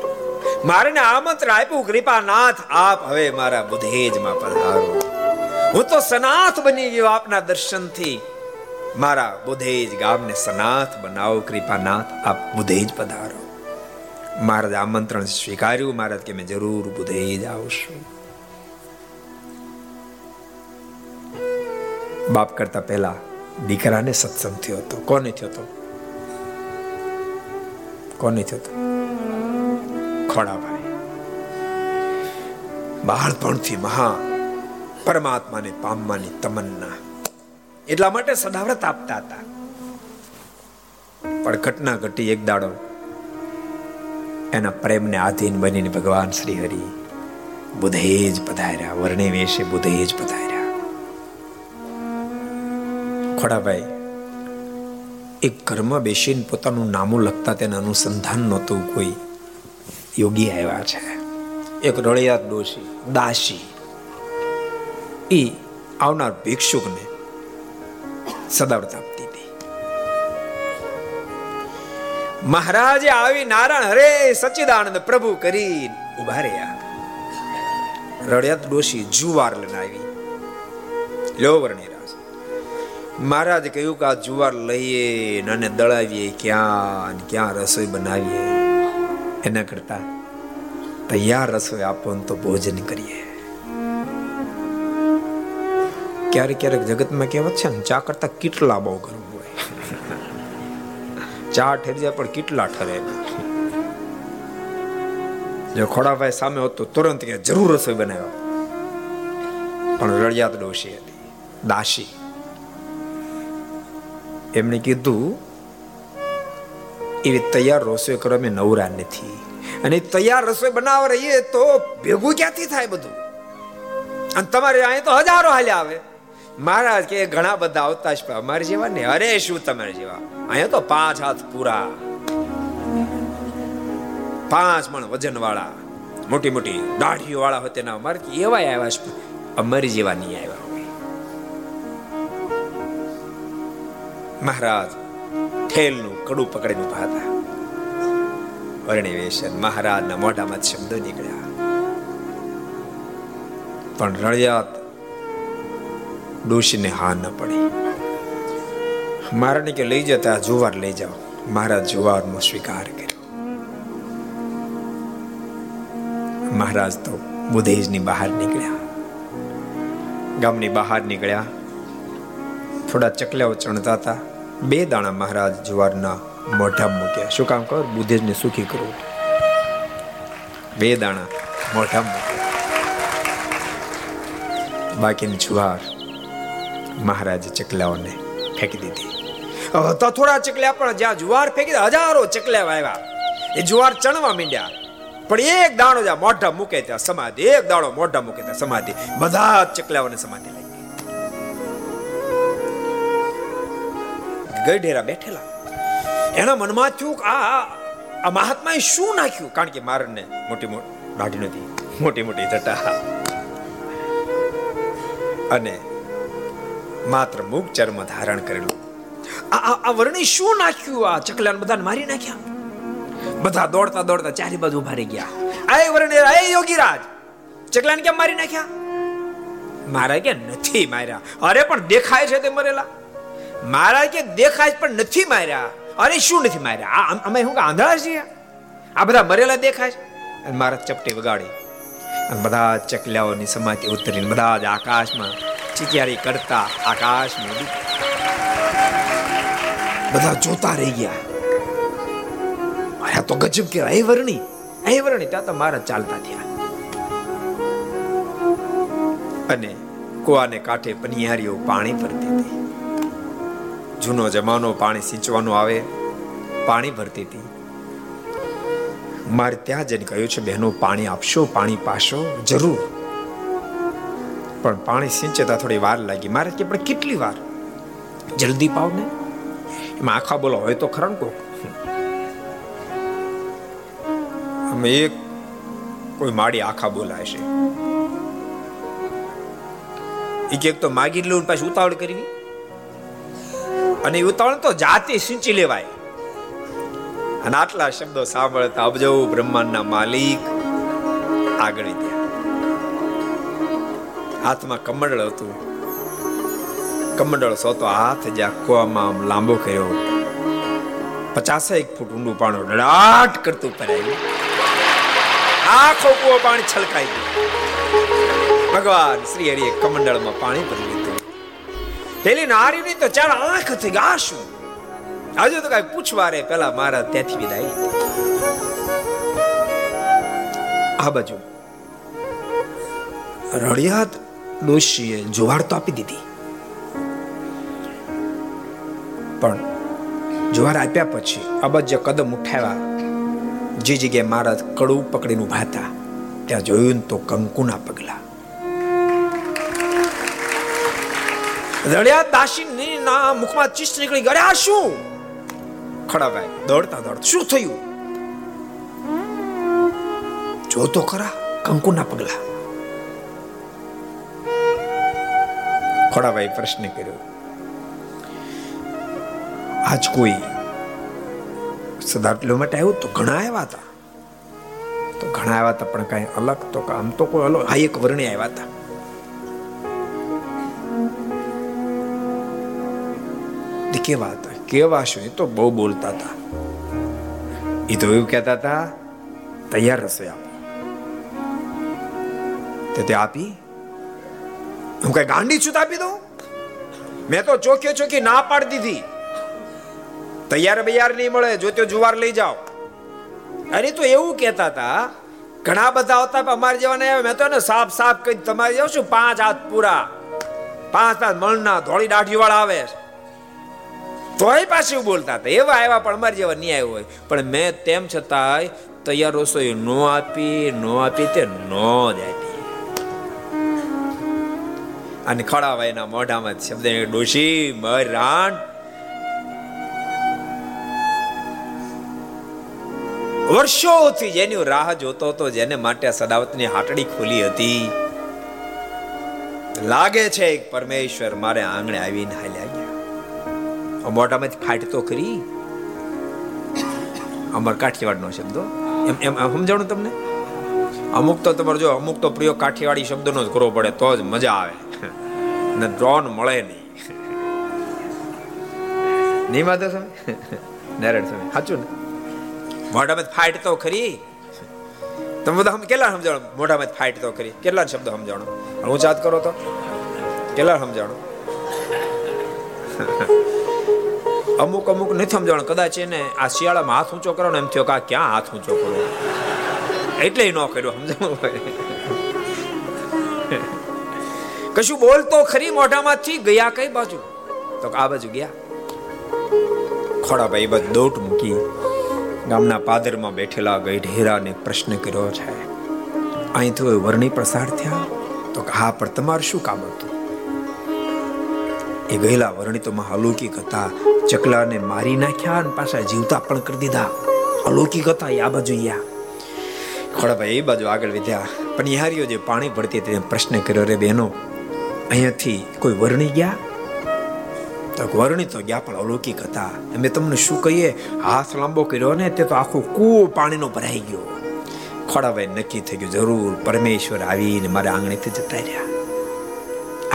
મારે આમંત્રણ આપ્યું કૃપાનાથ આપ હવે મારા બુધેજમાં પધારો હું તો સનાથ બની ગયો આપના દર્શનથી મારા બુધેજ ગામને સનાથ બનાવો કૃપાનાથ આપ બુધેજ પધારો મહારાજ આમંત્રણ સ્વીકાર્યું. મહારાજ કે, મેં જરૂર બુધેજ આવશું. બાપ કરતા પહેલા દીકરાને સત્સંગ થયો હતો. કોને થયો હતો? કોને થયો હતો? ખોડાભાઈ. બાળપણથી મહા પરમાત્માને પામવાની તમન્ના. એટલા માટે સદાવ્રત આપતા હતા. પણ ઘટના ઘટી એક દાડો એના પ્રેમને આધીન બનીને ભગવાન શ્રી હરિ. બુધેજ પધાર્યા વર્ણે વેશે બુધેજ પધાર્યા. ખોડાભાઈ, એક ઘરમાં બેસીને પોતાનું નામું લખતા તેના અનુસંધાન નહોતું, કોઈ યોગી આવ્યા છે. એક રળિયાત ડોશી, દાસી. એ આવનાર ભિક્ષુકને સદાવ્રત મહારાજે આવી નારાયણ હરે સચ્ચિદાનંદ પ્રભુ કરી ઊભા રહ્યા. રડિયાત ડોશી જુવાર લઈને આવી. લ્યો રાજ. મહારાજ કહ્યું કે આ જુવાર લઈએ અને દળાવીએ, ક્યાં ક્યાં રસોઈ બનાવીએ. એના કરતા તૈયાર રસોઈ આપો તો ભોજન કરીએ. ક્યારેક ક્યારેક જગતમાં કહેવત છે ને, ચા કરતા કેટલા બહુ કરવું હોય ચા ઠરી જાય, પણ કેટલા ઠરે? જો ખોડાભાઈ સામે હોત તો તુરંત કે જરૂર રસોઈ બનાવ્યો. પણ રળિયાત ડોશી હતી, દાસી. એમણે કીધું, એવી તૈયાર રસોઈ કરવા મેં નવરા નથી. અને તૈયાર રસોઈ બનાવવા રહીએ તો ભેગું ક્યાંથી થાય બધું? અને તમારે અહીં તો હજારો હાલ્યા આવે. મહારાજ કે ઘણા બધા આવતા છે અમારે જેવા ને અરે, શું તમારે જેવા? અહીંયા તો પાંચ હાથ પૂરા. પાંચ મણ વજન વાળા મોટી મોટી દાઢીઓ વાળા હોય તેના અમારે એવા આવ્યા છે અમારી જેવા નહીં આવ્યા મહારાજ, ઠેલનું કડું પકડીને ઊભા હતા. વર્ણિવેશન મહારાજના મોઢામાં શબ્દો નીકળ્યા. પણ રળિયાત ડોશીને હા ન પડી. મહારાણી કે લઈ જતા જુવાર લઈ જાઓ. મહારાજ જુવારનો સ્વીકાર કર્યો. મહારાજ તો બુધેજની બહાર નીકળ્યા. ગામની બહાર નીકળ્યા. થોડા ચકલાઓ ચણતા હતા. બે દાણા મહારાજ જુવારના મોઢા મૂક્યા. શું કામ કર બુધેજને સુખી કરો બે દાણા મોઢા મૂક્યા. બાકીની જુવાર મહારાજ ચકલાઓને ફેંકી દીધી. તો થોડા ચકલ્યા પણ જ્યાં જુવાર ફેંકી હજારો ચકલ્યા આવ્યા એ જુવાર ચણવા માંડ્યા. પણ એક દાણો જ્યાં મોઢા મૂકે ત્યાં સમાધિ, એક દાણો મોઢા મૂકે ત્યાં સમાધિ. બધા ચકલાઓને સમાધિ લાગી ગઢેરા બેઠેલા. એના મનમાં થયું કે આ આ મહાત્માએ શું નાખ્યું? કારણ કે મારને મોટી મોટી દાઢી નથી મોટી મોટી જટા. અને માત્ર મુખ ચર્મ ધારણ કરેલું. આ આ વર્ણી શું નાખ્યું? આ ચકલાને બધાને મારી નાખ્યા? બધા દોડતા દોડતા ચારે બાજુ ઊભા રહી ગયા. આ વર્ણે આ યોગીરાજ. ચકલાને કેમ મારી નાખ્યા? મારા કે નથી માર્યા. અરે પણ દેખાય છે તે મરેલા. મારા કે દેખાય પણ નથી માર્યા. અરે શું નથી માર્યા? આ અમે શું આંધળા છીએ? આ બધા મરેલા દેખાય છે? અને મારા ચપટી વગાડી. અને બધા ચકલાઓની સમાધિ ઉતરીને બધા જ આકાશમાં ચિચિયારી કરતા આકાશમાં બધા જોતા રહી ગયા. આ તો ગજબ કેવાય એ વર્ણી? એ વર્ણી, ત્યાં તો મારા ચાલતા થયા. અને કુવાને કાંઠે પનિયારીઓ પાણી ભરતી હતી. જૂનો જમાનો પાણી સિંચવાનો આવે, પાણી ભરતી હતી. મારે ત્યાં જઈને કહ્યું છે, બહેનો, પાણી આપશો, પાણી પાશો, જરૂર. પણ પાણી સિંચતા થોડી વાર લાગી. મારે કે પણ કેટલી વાર? જલ્દી પાવ ને? એમાં આખા બોલો હોય તો ખરા કોક? અમે એક કોઈ માડી આખા બોલાય છે એક એક તો માગી લઉં પાછી ઉતાવળ કરવી. અને ઉતાવળ તો જાતે સિંચી લેવાય. અને આટલા શબ્દો સાંભળતા અબજો બ્રહ્માંડના માલિક આગળ હાથમાં કમંડળ હતું. કમંડળ સોતો હાથ જ્યાં કુવામાં આમ લાંબો કર્યો પચાસેક ફૂટ ઊંડું પાણું ડડાટ કરતું પરાયું આખો કુવો પાણી છલકાઈ ગયું. ભગવાન શ્રી હરિએ કમંડળમાં પાણી ભરી લીધું. પેલી નારીની તો ચાર આંખ થઈ ગયા શું હજુ તો કઈ પૂછવા રે, પેલા મારા ત્યાંથી વિદાય આ બાજુ. રડિયાત ડોશીએ જુવાર તો આપી દીધી. પણ જુવાર આપ્યા પછી અબજ કદમ ઉઠાવ્યા. જે જગ્યાએ મહારાજ કડું પકડીને ઊભા હતા, ત્યાં જોયું તો કંકુના પગલા. રડ્યા દાસી ના મુખમાં ચીસ નીકળી ગયા શું? ખડાભાઈ દોડતા દોડતા. શું થયું? જો તો ખરા, કંકુના પગલા. ખોડાભાઈ પ્રશ્ન કર્યો. આજ કોઈ સદાટલો માટે આવ્યું તો ઘણા આવ્યા હતા. તો ઘણા આવ્યા હતા, પણ કઈ અલગ તો આમ તો કોઈ અલગ હા એક વર્ણી આવ્યા હતા. કેવા હતા? કેવા શું એ તો બહુ બોલતા હતા. એ તો એવું કહેતા હતા, તૈયાર રસોઈ આપો. તે આપી હું કઈ ગાંડી છું આપી દઉં? મેં તો ચોખ્યો ચોખ્ખી ના પાડી દીધી. તૈયાર બૈયાર નહીં મળે, જો તો જુવાર લઈ જાઓ. અરે, તો એવું કહેતા હતા, ઘણા બધા આવતા અમારે જેવાને આવે. મેં તો ને સાફ સાફ કહી તમારે જાઉં છું પાંચ હાથ પૂરા, પાંચ હાથ મણના ધોળી દાઢી વાળા આવે તોય પાછી બોલતા હતા. એવા આવ્યા પણ અમારે જેવા નહીં આવ્યો હોય. પણ મેં તેમ છતાંય તૈયાર રસોઈ નો આપી નો આપી તે નો જ આપી અને ખડાવાયના મોઢામાં શબ્દ ડોશી મરાણ રાણ. વર્ષોથી જેની રાહ જોતો હતો, જેને માટે સદાવતની હાટડી ખોલી હતી. લાગે છે પરમેશ્વર મારે આંગણે આવીને હાલ્યા ગયા. મોઢામાંથી ફાટ તો કરી અમર કાઠિયાવાડ નો શબ્દો. એમ એમ સમજાણું તમને? અમુક તો તમારે જો અમુક તો પ્રયોગ કાઠિયાવાડી શબ્દનો જ કરવો પડે, તો જ મજા આવે. ને ડ્રોન મળે નહીં. નહીં માધવ સમય નારાયણ સમય સાચું ને? મોઢામાં ફાઇટ તો ખરી. તમે બધા હમ કેટલા સમજાણો? મોઢામાં ફાઇટ તો ખરી. કેટલા શબ્દ સમજાણો? હું ચાત કરો તો? કેટલા સમજાણો? અમુક અમુક નથી સમજાણો. કદાચ એને આ શિયાળામાં હાથ ઊંચો કરો ને એમ થયો કે આ ક્યાં હાથ ઊંચો કરો? એટલે ન કર્યો સમજાણું? કશું બોલતો ખરી મોઢામાંથી, ગયા કઈ બાજુ? તો આ બાજુ ગયા. ખોડાભાઈ બાજુ દોટ મૂકી ગામના પાદરમાં બેઠેલા ગઈઢેરાને પ્રશ્ન કર્યો છે અહીંથી વર્ણી પ્રસાર થયા? તો હા, પણ તમારું શું કામ હતું? એ ગયેલા વર્ણી તો અલૌકિક હતા, ચકલાને મારી નાખ્યા અને પાછા જીવતા પણ કરી દીધા. અલૌકિક હતા આ બાજુ યા ખોડાભાઈ એ બાજુ આગળ વધ્યા. પણ યારીઓ જે પાણી ભરતી તેને પ્રશ્ન કર્યો રે બહેનો અહીંયાથી કોઈ વર્ણી ગયા? તો વર્ણી તો ગયા, પણ અલૌકિક હતા. અમે તમને શું કહીએ? હાથ લાંબો કર્યો ને તે તો આખો કૂવો પાણીનો ભરાઈ ગયો. ખોડાભાઈ નક્કી થઈ ગયું. જરૂર, પરમેશ્વર આવીને મારા આંગણેથી જતા રહ્યા.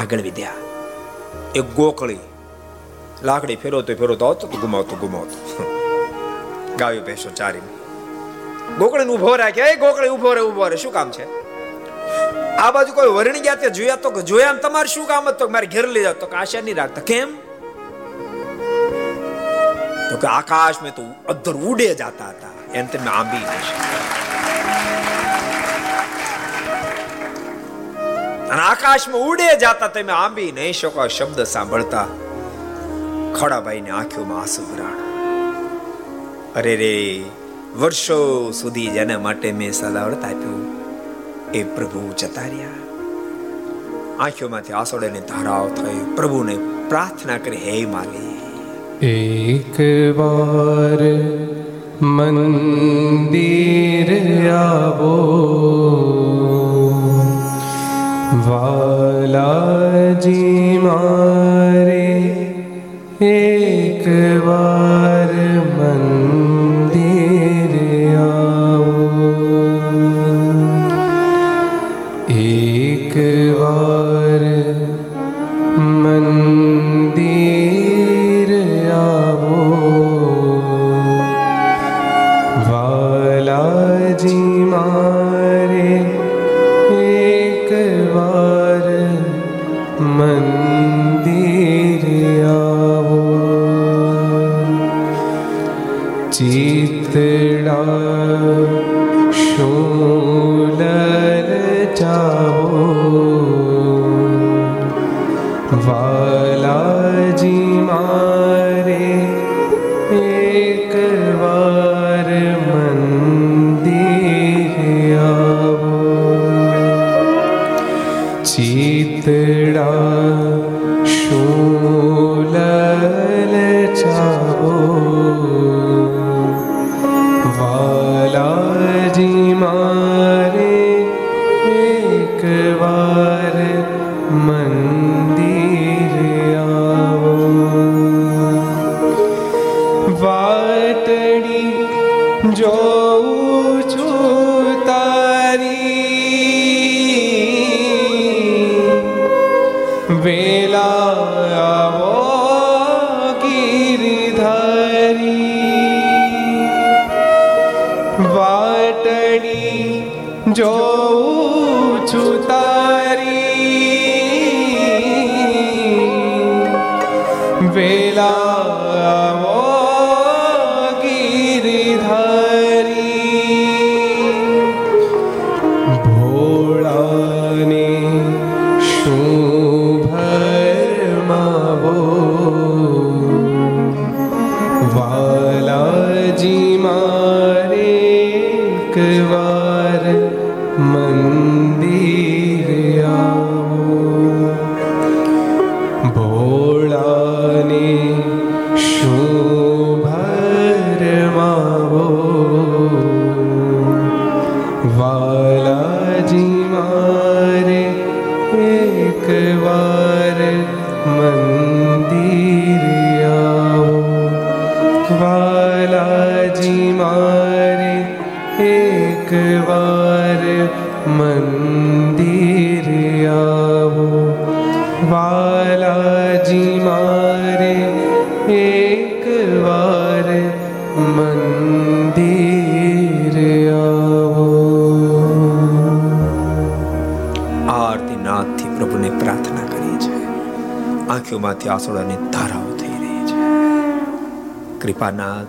આગળ વિદ્યા એક ગોકળી લાકડી ફેરવતો ફેરવતો આવતો તો ગુમાવતો ગુમાવતો. ગાયો, ભેંસો ચારીને. ગોકળીને ઊભો રાખ્યા. એ ગોકળી ઊભો રે ઊભો રે. શું કામ છે? આ બાજુ કોઈ વરણી ગયા તે જોયા તો જોયા તમારે શું કામ હતું? મારે ઘેર લઈ જાવ તો આશા નહીં રાખતા. કેમ? તો કે આકાશ મેં તો અધર ઉડે જાતા હતા. એમ તમે આંબી અને આકાશમાં ઉડે જાતા તમે આંબી નહીં શકો શબ્દ સાંભળતા ખડાભાઈ ને આંખોમાં આંસુ ભરાણ. અરે રે, વર્ષો સુધી જેના માટે મેં સલાવડત આપ્યું એ પ્રભુ જતા રહ્યા આંખોમાંથી આસોડેની ધારાઓ થઈ પ્રભુને પ્રાર્થના કરી, હે માલી. એક વાર મંદિર આવો. વાલાજી મારે એક વાર મંદિર વાટડી જોઉં તારી. વેલા આવો ગીરધારી. વાટડી જોઉં આંખોમાંથી આંસુડાની ધારાઓ થઈ રહી છે. કૃપાનાથ,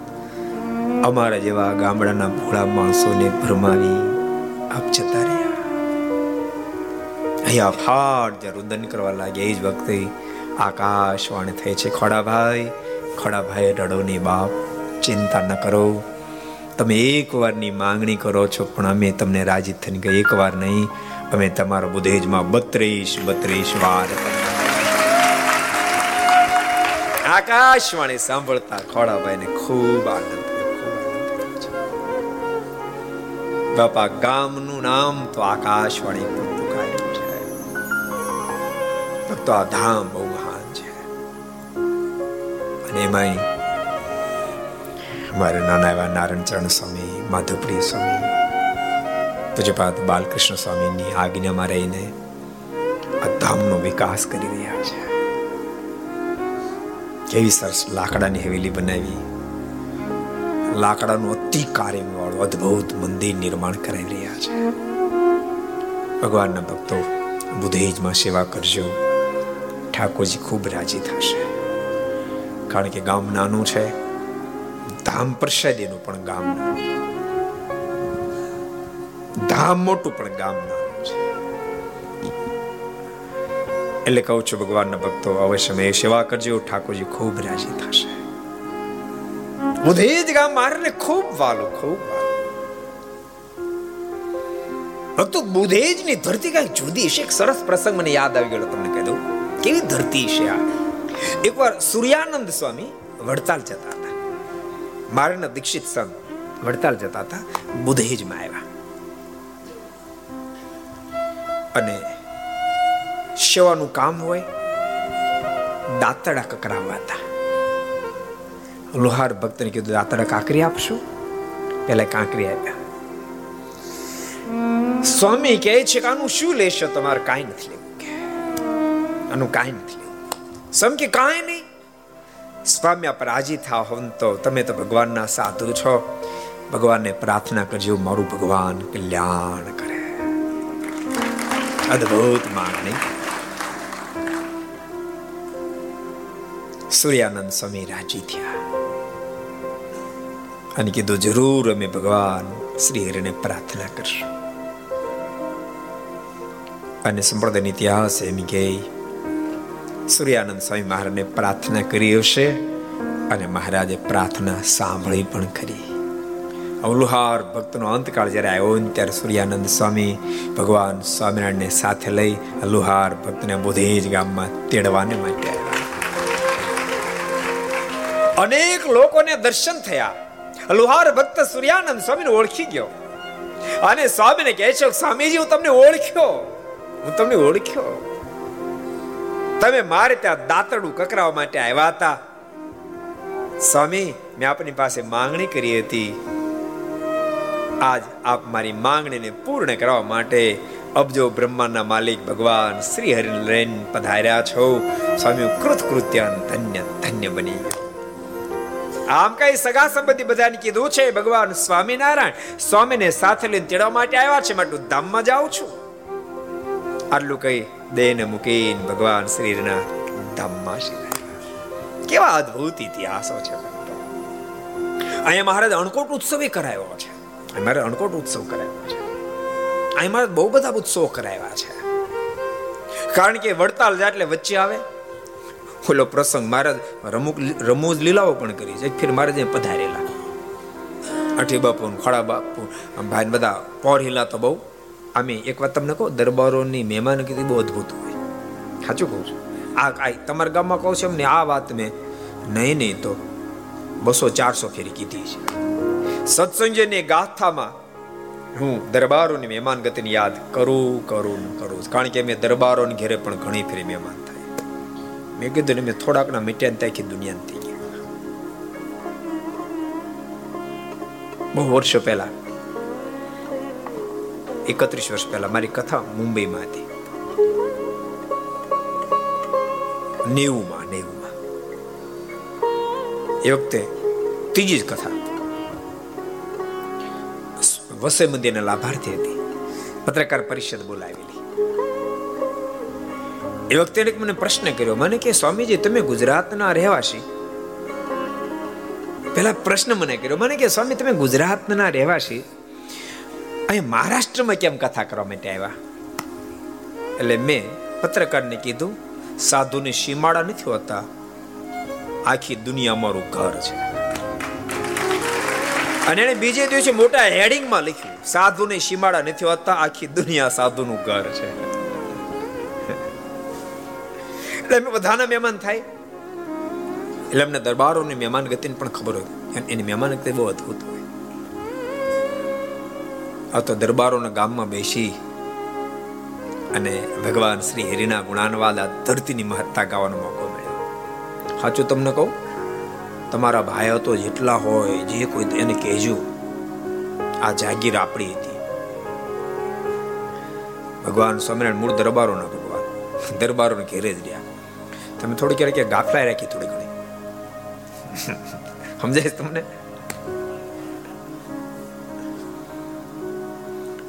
અમારા જેવા ગામડાના ભોળા માણસોને ભરમાવી આપ જતા રહ્યા. અહીંયા ફાટ જે રુદન કરવા લાગ્યા, એ જ વખતે આકાશવાણી થઈ છે. ખોડાભાઈ ખોડાભાઈ રડોની બાપ, ચિંતા ન કરો. તમે એકવારની માંગણી કરો છો, પણ અમે તમને રાજી થઈને ગઈ એકવાર નહીં. અમે તમારા બુધેજમાં બત્રીસ બત્રીસ વાર આકાશવાણી સાંભળતા ખોડાભાઈને ખૂબ આનંદ બાપા, ગામનું નામ તો આકાશવાણી પર પુકાર્યું આ ધામ બહુ મહાન છે. અને એમાંય અમારે નાના એવા નારાયણચરણ સ્વામી, માધવપ્રિય સ્વામી, પૂજ્યપાદ બાલકૃષ્ણ સ્વામીની આજ્ઞામાં રહીને આ ધામનો વિકાસ કરી રહ્યા છે. કેવી સરસ લાકડાની હવેલી બનાવી. લાકડાનું અતિ કાર્યવાળું, અદ્ભુત મંદિર નિર્માણ કરાવી રહ્યા છે. ભગવાનના ભક્તો બુધેજમાં સેવા કરજો. ઠાકોરજી ખૂબ રાજી થશે. કારણ કે ગામ નાનું છે. ધામ પ્રસાદીનું પણ ગામ નાનું. ધામ મોટું પણ ગામ નાનું. એટલે કહું છું, ભગવાનના ભક્તો અવશ્ય મેં સેવા કરજો ઠાકોરજી ખૂબ રાજી થશે. બુધેજ ગામ મારે ખૂબ વાલું, ખૂબ ભક્તો, બુધેજની ધરતી કઈ જુદી છે? એક સરસ પ્રસંગ મને યાદ આવી ગયો, તમને કહી દઉં. કેવી ધરતી છે આ? એકવાર સૂર્યાનંદ સ્વામી વડતાલ જતા હતા. મારાના દીક્ષિત સંત વડતાલ જતા હતા, બુધેજમાં આવ્યા. અને સેવાનું કામ હોય? દાંતડા કકરાવવા લોહાર ભક્તને કીધું દાંતડા કાંકરી આપશો? પેલા કાંકરી આપ્યા. સ્વામી કહે છે કે આનું શું લેશો? તમારે કાંઈ નથી લેવું. કે, આનું કાંઈ નથી સમ કે, કાંઈ નહીં. સ્વામી આપ રાજી થાવ તો તમે તો ભગવાનના સાધુ છો. ભગવાનને પ્રાર્થના કરજો, મારું ભગવાન કલ્યાણ કરે. અદ્ભુત માંગણી. સૂર્યાનંદ સ્વામી રાજી થયા. અને કીધું, જરૂર અમે ભગવાન શ્રી હરિને પ્રાર્થના કરશું. અને સંપ્રદાયનો ઇતિહાસ એમ કે સૂર્યાનંદ સ્વામી મહારાજને પ્રાર્થના કરી હશે અને મહારાજે પ્રાર્થના સાંભળી પણ કરી અવલુહાર ભક્તનો અંતકાળ જ્યારે આવ્યો ને ત્યારે સૂર્યાનંદ સ્વામી ભગવાન સ્વામિનારાયણને સાથે લઈ અલુહાર ભક્તને બોધેજ ગામમાં તેડવાને માટે આવ્યા. અનેક લોકોને દર્શન થયા. લુહાર ભક્ત સૂર્યાનંદ સ્વામીને ઓળખી ગયો. અને સ્વામીને કહે છે, સ્વામીજી, હું તમને ઓળખ્યો. હું તમને ઓળખ્યો. તમે મારે ત્યાં દાંતડું કકરાવા માટે આવ્યા હતા. સ્વામી, મેં આપની પાસે માંગણી કરી હતી. આજ આપ મારી માંગણીને પૂર્ણ કરવા માટે અબજો બ્રહ્માના માલિક ભગવાન શ્રી હરિ લઈને પધાર્યા છો. સ્વામી કૃત કૃત્ય ધન્ય ધન્ય બની ગયો. આમ કઈ સગા સંબંધી બધાને કીધું છે, ભગવાન સ્વામિનારાયણ. સ્વામીને સાથે લઈને તેડવા માટે આવ્યા છે માટે ધામમાં જાઉં છું. આટલું કઈ દેને મૂકીને ભગવાન શ્રીના ધામમાં છે. કેવા અદ્ભુત ઇતિહાસો છે અહીંયા મહારાજ અણકોટ ઉત્સવ કરાયો છે. મારે અણકોટ ઉત્સવ કરાયો છે. અહીં મારે બહુ બધા ઉત્સવો કરાવ્યા છે. કારણ કે વડતાલ જાય એટલે વચ્ચે આવે. ઓલો પ્રસંગ. મારે રમુક રમૂજ લીલાઓ પણ કરી છે. ફેર ત્યાં પધારેલા. અઠી બાપુ ખોડા બાપુ ભાઈ બધા પોર હિલા તો બહુ. અમે એક વાત તમને કહું, દરબારોની મહેમાન કીધી બહુ અદભુત હોય. સાચું કહું છું. આ આ તમારા ગામમાં કહું છું એમને, આ વાત મેં નહીં નહીં તો બસો ચારસો ફેરી કીધી છે. સત્સંગની ગાથામાં હું દરબારોની મહેમાન ગતિને યાદ કરું કરું કરું કારણ કે મેં દરબારોની ઘેરે પણ ઘણી ફેરી મહેમાન મેં કીધું મેં થોડાકના મીટ્યા ને ત્યાંથી દુનિયા થઈ ગયા. બહુ વર્ષો પહેલા, એકત્રીસ વર્ષ પહેલા મારી કથા મુંબઈમાં હતી. નેવુંમાં નેવુંમાં. એ વખતે ત્રીજી જ કથા. વસે મંદિરના લાભાર્થી હતી. પત્રકાર પરિષદ બોલાવેલી એ વખતે મને પ્રશ્ન કર્યો, મને કે સ્વામીજી, તમે ગુજરાતના રહેવાસી? પેલા પ્રશ્ન મને કર્યો, મને કે સ્વામી, તમે ગુજરાતના રહેવાસી? અહીં મહારાષ્ટ્રમાં કેમ કથા કરવા માટે આવ્યા? એટલે મેં પત્રકારને કીધું, સાધુની સીમાડા નથી હોતા. આખી દુનિયા મારું ઘર છે. અને એને બીજે દિવસે મોટા હેડિંગમાં લખ્યું, સાધુની સીમાડા નથી હોતા, આખી દુનિયા સાધુનું ઘર છે. એટલે અમે બધાના મહેમાન થાય. એટલે અમને દરબારોની મહેમાન ગતિને પણ ખબર હોય. એની મહેમાન ગતિ બહુ અદભુત હોય. આ તો દરબારોના ગામમાં બેસી અને ભગવાન શ્રી હરિના ગુણાનવાદ આ ધરતીની મહત્તા ગાવાનો મોકો મળ્યો. સાચું તમને કહું? તમારા ભાઈઓ તો જેટલા હોય, જે કોઈ એને કહેજો, આ જાગીર આપણી હતી. ભગવાન સ્વામિનારાયણ મૂળ દરબારોના ભગવાન. દરબારોને ઘેરે જ રહ્યા. તમે થોડી ક્યારેક ગાફલા રાખી થોડી ઘણી. સમજાય તમને?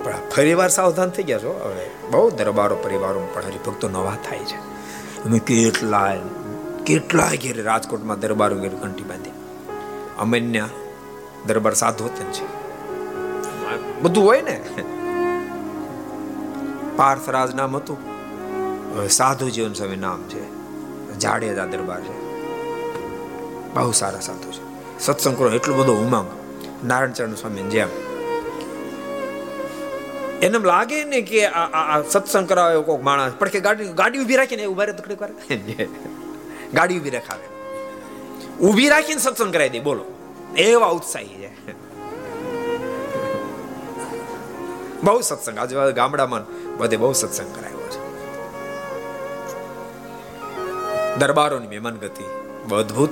પણ ફરીવાર સાવધાન થઈ ગયા છો? હવે બહુ દરબારો પરિવારો પણ હરિભક્તો નવા થાય છે. અમે કેટલા કેટલા ઘેર રાજકોટમાં દરબારો ઘેર ઘંટી બાંધી. અમન્ય દરબાર સાધોતન છે. બધું હોય ને? પાર્થરાજ નામ હતું. સાધુ જીવન સ્વામી નામ છે. જાડેજા દરબાર. છે બહુ સારા સાધુ છે. સત્સંગ કરો, એટલું બધો ઉમંગ. નારાયણ ચરણ સ્વામી જેમ. એને લાગે ને કે આ સત્સંગ કરાવે કોઈક માણસ. પણ કે ગાડી ગાડી ઊભી રાખીને ઊભા રહે તો કરે ગાડી ઊભી રખાવે. ઊભી રાખીને સત્સંગ કરાવી દે, બોલો. એવા ઉત્સાહી છે. બહુ સત્સંગ. આજુબાજુ ગામડામાં બધે બહુ સત્સંગ કરાયો. દરબારોની મહેમાન ગતિ. અદભુત.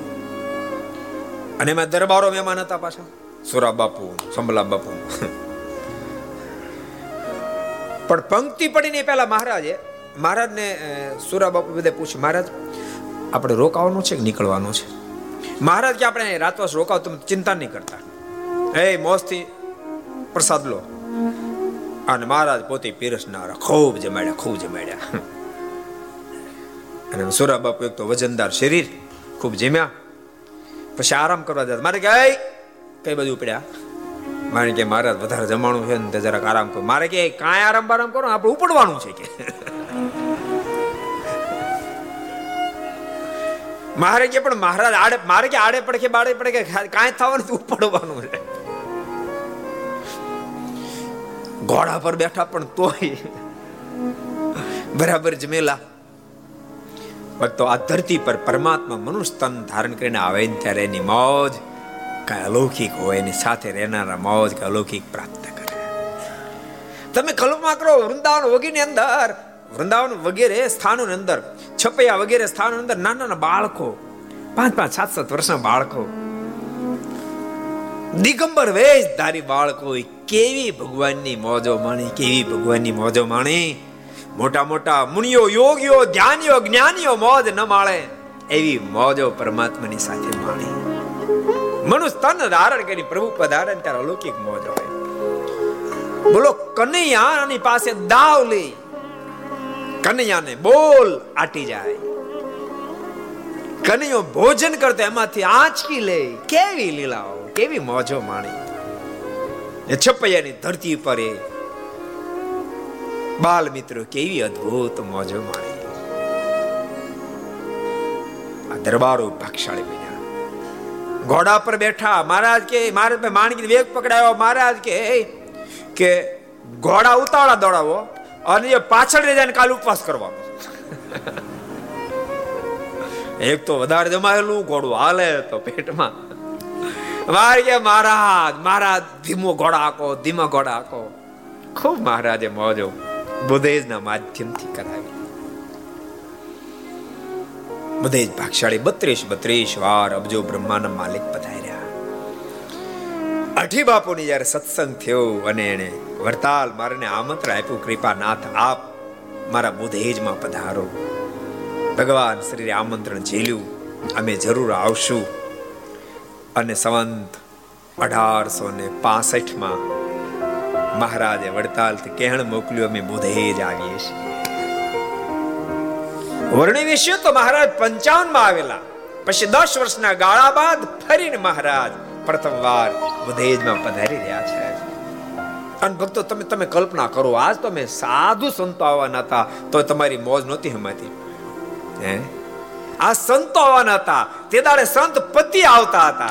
અને એમાં દરબારો મહેમાન હતા પાછા. સુરા બાપુ, સંભલા બાપુ. પણ પંક્તિ પડીને પહેલા મહારાજે, મહારાજને સુરા બાપુ બધે પૂછ્યું, મહારાજ, આપણે રોકાવાનું છે કે નીકળવાનું છે? મહારાજ કે, આપણે રાતવાસ રોકાવ, તમે ચિંતા નહીં કરતા. એ, મોજથી પ્રસાદ લો. અને મહારાજ પોતે પીરસનારા, ખૂબ જમાડ્યા ખૂબ જમાડ્યા. અને સુરા બાપુ એક તો વજનદાર શરીર, ખૂબ જીમ્યા. પછી આરામ કરવા જતા. મારે કે કઈ બધું ઉપડ્યા? મારે કે, મારે વધારે જમાણું છે ને જરાક આરામ કરો. મારે કે, કાંઈ આરામ બારામ કરો આપણે ઉપડવાનું છે કે. મારે કે, પણ મહારાજ, આડે, મારે કે આડે પડે બાડે પડે કે કાંઈ થવાનું ઉપડવાનું છે. ઘોડા પર બેઠા પણ તોય બરાબર જમેલા ભક્તો આ ધરતી પર પરમાત્મા મનુષ્ય તન ધારણ કરીને આવે ને ત્યારે એની મોજ કઈ અલૌકિક હોય, એની સાથે રહેનારા મોજ કે અલૌકિક પ્રાપ્ત કરે. તમે કલ્પના કરો, વૃંદાવન વગેરેની અંદર, વૃંદાવન વગેરે સ્થાનોની અંદર, છપૈયા વગેરે સ્થાનો અંદર નાના નાના બાળકો, પાંચ પાંચ સાત સાત વર્ષના બાળકો, દિગંબર વેશ ધારી બાળકો કેવી ભગવાનની મોજો માણી, કેવી ભગવાનની મોજો માણી? મોટા મોટા મુનિયો યોગીઓ, ધ્યાનીઓ, જ્ઞાનીઓ મોજ ન માળે એવી મોજો પરમાત્માની સાથે માણી. મનુષ્ય તન ધારણ કરી પ્રભુ પધારણ ત્યારે અલૌકિક મોજ હોય. બોલો, કનૈયાની પાસે દાવ લઈ. કનૈયાને બોલ, આટી જાય. કનૈયો ભોજન કરતો એમાંથી આંચકી લે. કેવી લીલાઓ, કેવી મોજો માણી. છપૈયાની ધરતી પર એ બાલ મિત્રો કેવી અદ્ભુત મોજો માણી આ દરબારો ભાગશાળી બન્યા. ઘોડા પર બેઠા, મહારાજ કે મહારાજ માણકી વેગ પકડાયો, મહારાજ કે કે ઘોડા ઉતાવળા દોડાવો અને એ પાછળ રહી જાય કાલ ઉપવાસ કરવાનો એક તો વધારે જમાયેલું, ઘોડું હાલે તો પેટમાં. મારે કે, મહારાજ મહારાજ, ધીમો ઘોડા આકો, ધીમો ઘોડા આકો. ખૂબ મહારાજે મોજો બુધેજના માધ્યમથી કરાવી. બુધેજ ભાગશાળી બત્રીસ બત્રીસ વાર અબજો બ્રહ્માના માલિક પધાર્યા. અઠી બાપુની જયારે સત્સંગ થયો અને એને વરતાલ મારને આમંત્રણ આપ્યું, કૃપાનાથ, આપ મારા બુધેજમાં પધારો. ભગવાન શ્રી આમંત્રણ ઝીલ્યું. અમે જરૂર આવશું. અને સંવંત અઢારસો ને પાસઠમાં મહારાજે વડતાલથી કહેણ મોકલ્યું, અમે બુધેજ આવીએ છીએ. વર્ણિ વિશે તો મહારાજ પંચાવનમાં આવેલા. પછી દસ વર્ષના ગાળા બાદ ફરીને મહારાજ પ્રથમવાર બુધેજમાં પધારી રહ્યા છે. અને ભક્તો, તમે તમે કલ્પના કરો, આજ તો મેં સાધુ સંતો આવવાના હતા તો તમારી મોજ નહોતી હમાતી. હે? આ સંતો આવવાના હતા, તે દાડે સંત પતિ આવતા હતા.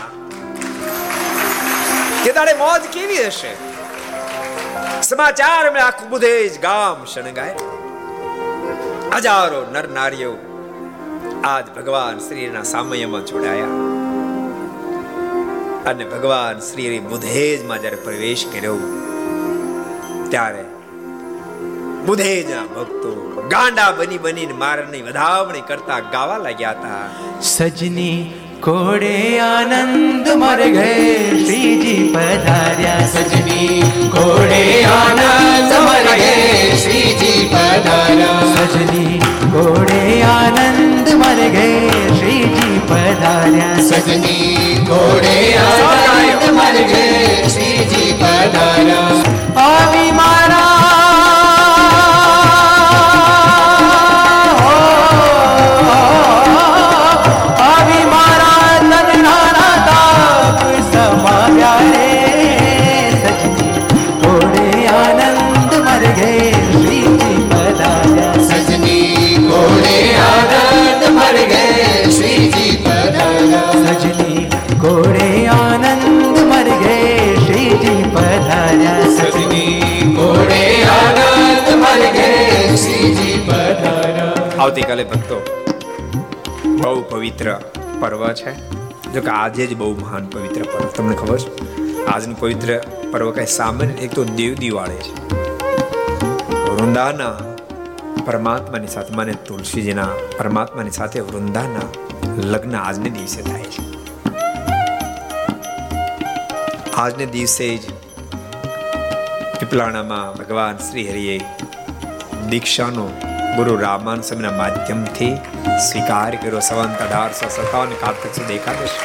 તે દાડે મોજ કેવી હશે? સમાચાર મેં આખું બુધેજ ગામ શણગાય. હજારો નર નારીઓ આજ ભગવાન શ્રીના સામયમાં જોડાયા. અને ભગવાન શ્રી બુધેજમાં જ્યારે પ્રવેશ કર્યો, ત્યારે બુધેજના ભક્તો ગાંડા બની બનીને મારની વધાવણી કરતા ગાવા લાગ્યા હતા. સજની કોડે આનંદ મર ગયે શ્રીજી પધાર્યા સજની. કોડે આનંદ મર ગયે શ્રીજી પધાર્યા. સજની કોડે આનંદ મર ગયે શ્રીજી પધાર્યા સજની. કોડે આનંદ મર ગયે શ્રીજી પધાર્યા. આવતીકાલે ભક્તો બહુ પવિત્ર પર્વ છે. જો કે આજે જ બહુ મહાન પવિત્ર પર્વ. તમને ખબર છે? આજનું પવિત્ર પર્વ કઈ સામાન્ય, એક તો દેવ દિવાળી છે. વૃંદાના પરમાત્માની સાથે, મને તુલસીજીના પરમાત્માની સાથે વૃંદાના લગ્ન આજને દિવસે થાય છે. આજને દિવસે જ પીપલાણામાં ભગવાન શ્રી હરિએ દીક્ષાનો ગુરુ રામાન સ્વામીના માધ્યમથી સ્વીકાર કર્યો. સવંત અઢારસો સત્તાવન કાર્તિક સુધી એકાદશ.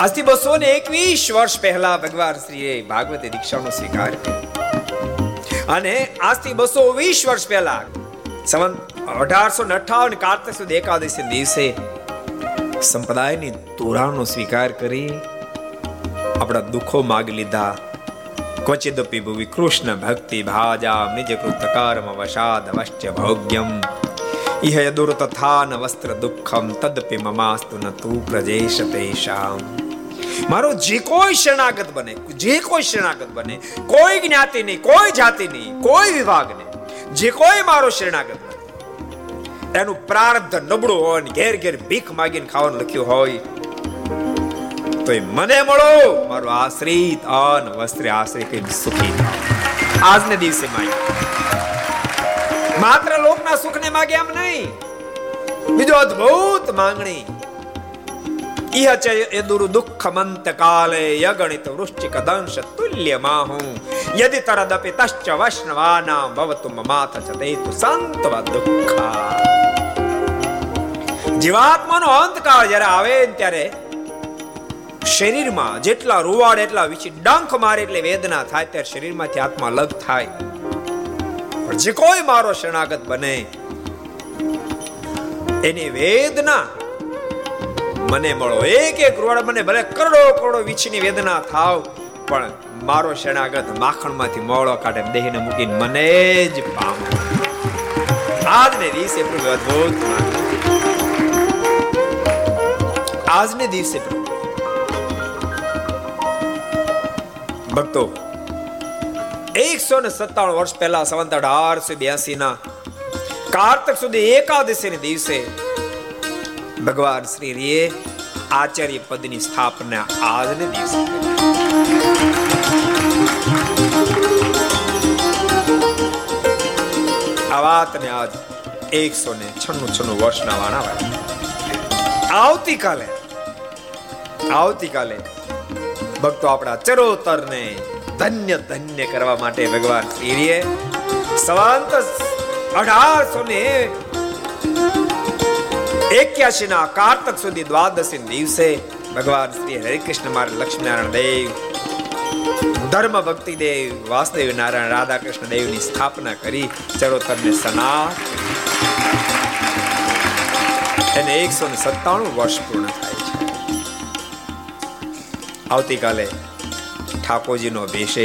આજથી બસો ને એકવીસ વર્ષ પહેલા ભગવાન શ્રીએ ભાગવત દીક્ષાનો સ્વીકાર કર્યો. અને આજથી બસો વીસ વર્ષ પહેલા સવંત અઢારસો ને અઠાવન કાર્તિક સુધી એકાદશી દિવસે સંપ્રદાયની તોરાનો સ્વીકાર કરી આપણા દુઃખો માગી લીધા. ક્વચિદપી ભુવિ કૃષ્ણ ભક્તિ ભાજા નિજ કૃત કર્મ વશાદ વશ્ય ભોગ્યમ ઇહ યદુર ન વસ્ત્ર દુઃખમ તદપી મમાસ્તુ ન તું પ્રજેશ તેષામ મારો જે કોઈ શરણાગત બને જે કોઈ શરણાગત બને કોઈ જ્ઞાતિ નહીં કોઈ જાતિ નહીં કોઈ વિભાગ નહીં જે કોઈ મારો શરણાગત બને એનું પ્રારબ્ધ નબળું હોય ઘેર ઘેર ભીખ માગીને ખાવાનું લખ્યું હોય તો મને મળો. મારો આશ્રિત અન વસ્ત્ર આશ્રિત કઈ સુખી. આજને દિવસે માય. માત્ર લોકના સુખને માગે એમ નહીં. બીજો અદ્ભુત માંગણી. ઇહ ચ યદુરુ દુઃખમંત કાલે યગણિત વૃશ્ચિક દંશ તુલ્ય માહુ. યદિ તરદપી તશ્ચ વૈષ્ણવાના ભવતુ મમાથ ચ તે તુ સંતવ દુઃખા. જીવાત્માનો અંતકાળ જ્યારે આવે ત્યારે શરીરમાં જેટલા રૂવાડ, એટલા વિચી ડંખ મારે, એટલે વેદના થાય, ત્યારે શરીરમાંથી આત્મા અલગ થાય. પણ જે કોઈ મારો શરણાગત બને, એની વેદના મને મળો. એક એક રૂવાડ મને ભલે કરોડો કરોડો વીછની વેદના થાવ, પણ મારો શરણાગત માખણમાંથી મોળો કાઢે, દેહને મૂકીને મને જ પામ. આજને દિવસે પ્રભુ અદ્ભુત આજને દિવસે પ્રભુ ભક્તો, એકસો ને સત્તાવન વર્ષ પહેલા સંવંત અઢારસો બ્યાસી ના કાર્તક સુધી એકાદશી દિવસે ભગવાન શ્રી રીએ આચાર્ય પદની સ્થાપના આજને દિવસે આ વાતને આજ એકસો ને છન્નું છન્નું વર્ષના વાણા આવતીકાલે આવતીકાલે ભક્તો આપણા ચરોતરને ધન્ય ધન્ય કરવા માટે ભગવાન શ્રીએ સવાંત અઢારસો ને એક્યાસી ના કારતક સુધી દ્વાદશી દિવસે ભગવાન શ્રી હરિકૃષ્ણ મારે લક્ષ્મીનારાયણ દેવ ધર્મ ભક્તિ દેવ, વાસુદેવ નારાયણ રાધા કૃષ્ણ દેવની સ્થાપના કરી ચરોતરને સના એને એકસો ને સત્તાણું વર્ષ પૂર્ણ થાય. આવતીકાલે ઠાકોરજીનો ભેષે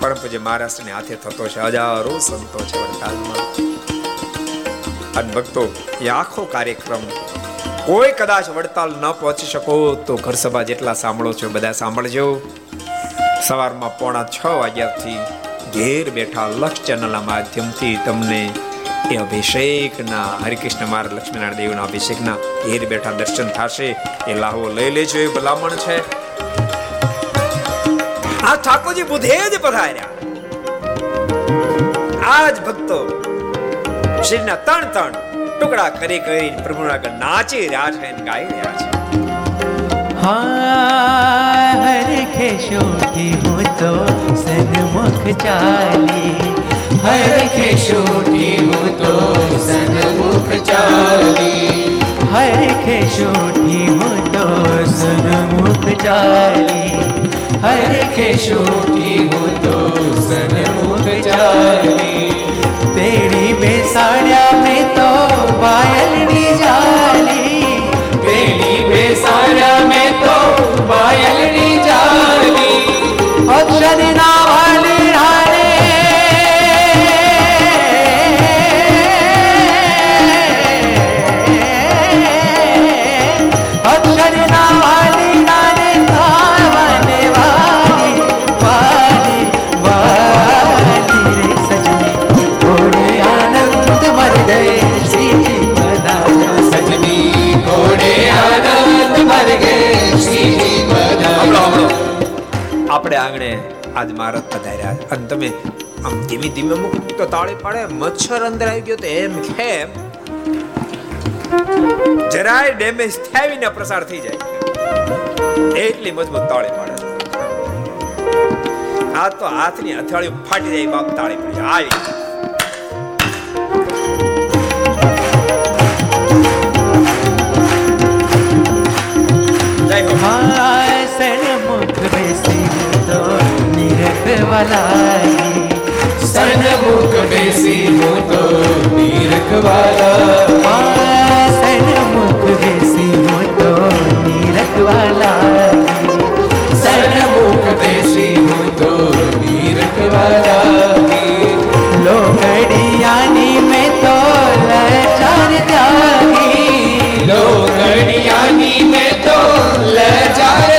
પરમ પૂજ્ય મહારાષ્ટ્રની હાથે થતો છે. હજારો સંતો છે વડતાલમાં અને ભક્તો, એ આખો કાર્યક્રમ કોઈ કદાચ વડતાલ ન પહોંચી શકો તો ઘર સભા જેટલા સાંભળો છો બધા સાંભળજો. સવારમાં પોણા છ વાગ્યાથી ઘેર બેઠા લક્ષ ચેનલના માધ્યમથી તમને એ અભિષેકના, હરિકૃષ્ણ માર લક્ષ્મીનારાયણ દેવના અભિષેકના ઘેર બેઠા દર્શન થશે. એ લાહો લઈ લેજો એ ભલામણ છે. આ ઠાકોરજી બુધે જ પધાર્યા. આજ ભક્તો શ્રીના તણ તણ ટુકડા કરી કરી પ્રભુના આગળ નાચી રહ્યા છે અને ગાઈ રહ્યા છે. હર કેશોટી હું તો સન્મુખ ચાલી. હર કેશોટી હું તો સન્મુખ ચાલી. હર કેશોટી હું તો સન્મુખ ચાલી. चाली हर खेशोटी हो तो सन्मुख चाली तेरी बेसाड़िया में तो पायलनी जाली बेली बेसारा में तो पायलनी जाली अक्षर ना આજ મહારાજ પધાર્યા. અને તમે આમ ધીમે ધીમે મૂક તો તાળી પાડે, મચ્છર અંદર આવી ગયો તો એમ ખેમ. જરાય ડેમેજ થાવીને પ્રસાર થઈ જાય. એટલી મજબૂત તાળી પાડે. આ તો હાથની અથાળી ફાટી જાય બાપ તાળી પડી. આવી. बनाई सनमुख बेसी हो तो नीरख वाला। हाँ, सनमुख बेसी हो तो नीरख वाला। सनमुख बेसी हो तो नीरख वाला। लोकड़ियानी में तो लचार त्यागी लोकड़ियानी में तो लचार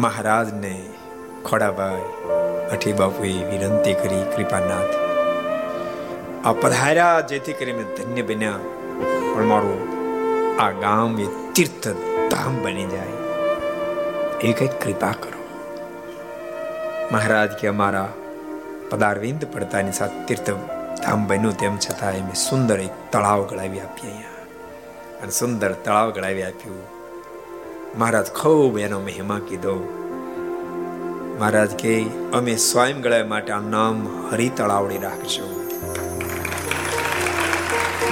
મહારાજને ખોડાભાઈ અઠી બાપુએ વિનંતી કરી, કૃપાનાથ, આ પધાર્યા જેથી કરીને ધન્ય બન્યા. પણ મારું આ ગામ એ તીર્થ ધામ બની જાય. એ કઈ કૃપા કરો. મહારાજ કે, અમારા પદારવિંદ પડતાની સાથે તીર્થ ધામ બન્યું તેમ છતાં એમ સુંદર એક તળાવ ગળાવી આપીએ અહીંયા. અને સુંદર તળાવ ગળાવી આપ્યું. મહારાજ ખૂબ એનો મહિમા કીધો. મહારાજ કે, અમે સ્વયં ગળા માટે આ નામ હરિ તળાવડી રાખશું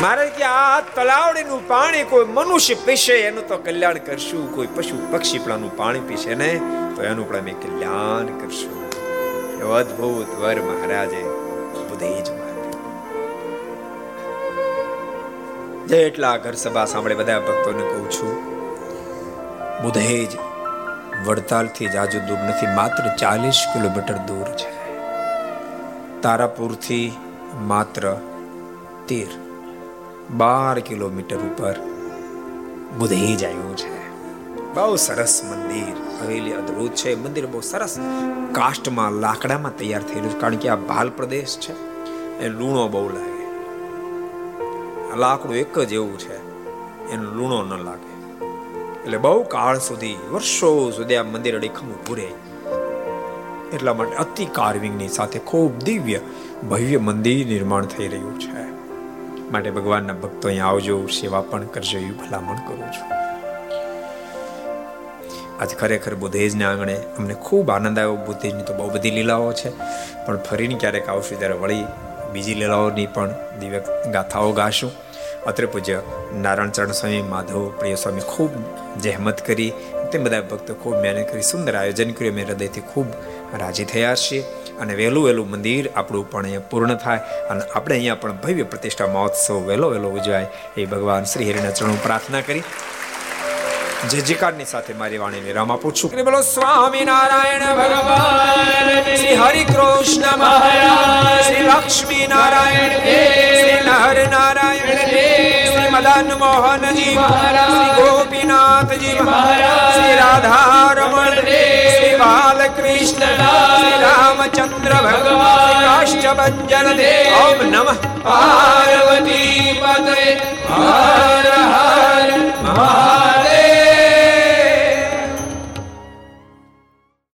મહારાજ કે, આ તળાવડીનું પાણી કોઈ મનુષ્ય પીશે, એનું તો કલ્યાણ કરશું. કોઈ પશુ પક્ષી પણ પાણી પીશે ને, તો એનું પણ અમે કલ્યાણ કરશું. એવો અદભુત વર મહારાજે બુદ્ધિ જેટલા ઘર સભા સાંભળે બધા ભક્તોને કહું છું બુધેજ વડતાલથી જાજુ દૂર નથી, માત્ર ચાલીસ કિલોમીટર દૂર છે. તારાપુરથી માત્ર તેર, બાર કિલોમીટર ઉપર બુધેજ આવ્યું છે. બહુ સરસ મંદિર, હવેલી અદ્ભુત છે. મંદિર બહુ સરસ કાસ્ટમાં લાકડામાં તૈયાર થયેલું છે, કારણ કે આ ભાલ પ્રદેશ છે. એ લૂણો બહુ લાગે. લાકડું એક જ એવું છે. એનું લૂણો ન લાગે. એટલે બહુ કાળ સુધી, વર્ષો સુધી આ મંદિર અડીખમ પૂરે એટલા માટે અતિ કાર્વિંગની સાથે ખૂબ દિવ્ય, ભવ્ય મંદિર નિર્માણ થઈ રહ્યું છે. માટે ભગવાનના ભક્તો અહીંયા આવજો, સેવા પણ કરજો, એવી ભલામણ કરું છું. આજ ખરેખર બુધેજના આંગણે અમને ખૂબ આનંદ આવ્યો. બુધેજની તો બહુ બધી લીલાઓ છે, પણ ફરીને ક્યારેક આવશું ત્યારે વળી બીજી લીલાઓની પણ દિવ્ય ગાથાઓ ગાશું. અત્રે પૂજ્ય નારાયણ ચરણ સ્વામી, માધવ, પ્રિય સ્વામી ખૂબ જહેમત કરી, તે બધા ભક્તો ખૂબ મહેનત કરી, સુંદર આયોજન કર્યું. અમે હૃદયથી ખૂબ રાજી થયા છીએ. અને વહેલું વહેલું મંદિર આપણું પણ અહીંયા પૂર્ણ થાય અને આપણે અહીંયા પણ ભવ્ય પ્રતિષ્ઠા મહોત્સવ વહેલો વહેલો ઉજવાય એ ભગવાન શ્રી હરિના ચરણો પ્રાર્થના કરી. જે જીકારની સાથે મારી વાણીને રામ આપું છું. બોલો સ્વામી નારાયણ ભગવાન, શ્રી હરિ કૃષ્ણ મહારાજ, શ્રી લક્ષ્મી નારાયણ શ્રી નહર નારાયણ શ્રી મદન મોહનજી મહારાજ, શ્રી ગોપીનાથજી મહારાજ, શ્રી રાધારમણ શ્રી બાલકૃષ્ણ, શ્રી રામચંદ્ર ભગવાન કાષ્ટભન દેવ ઓમ નમઃ. પાર્વતી પતે હર હર મહાદેવ.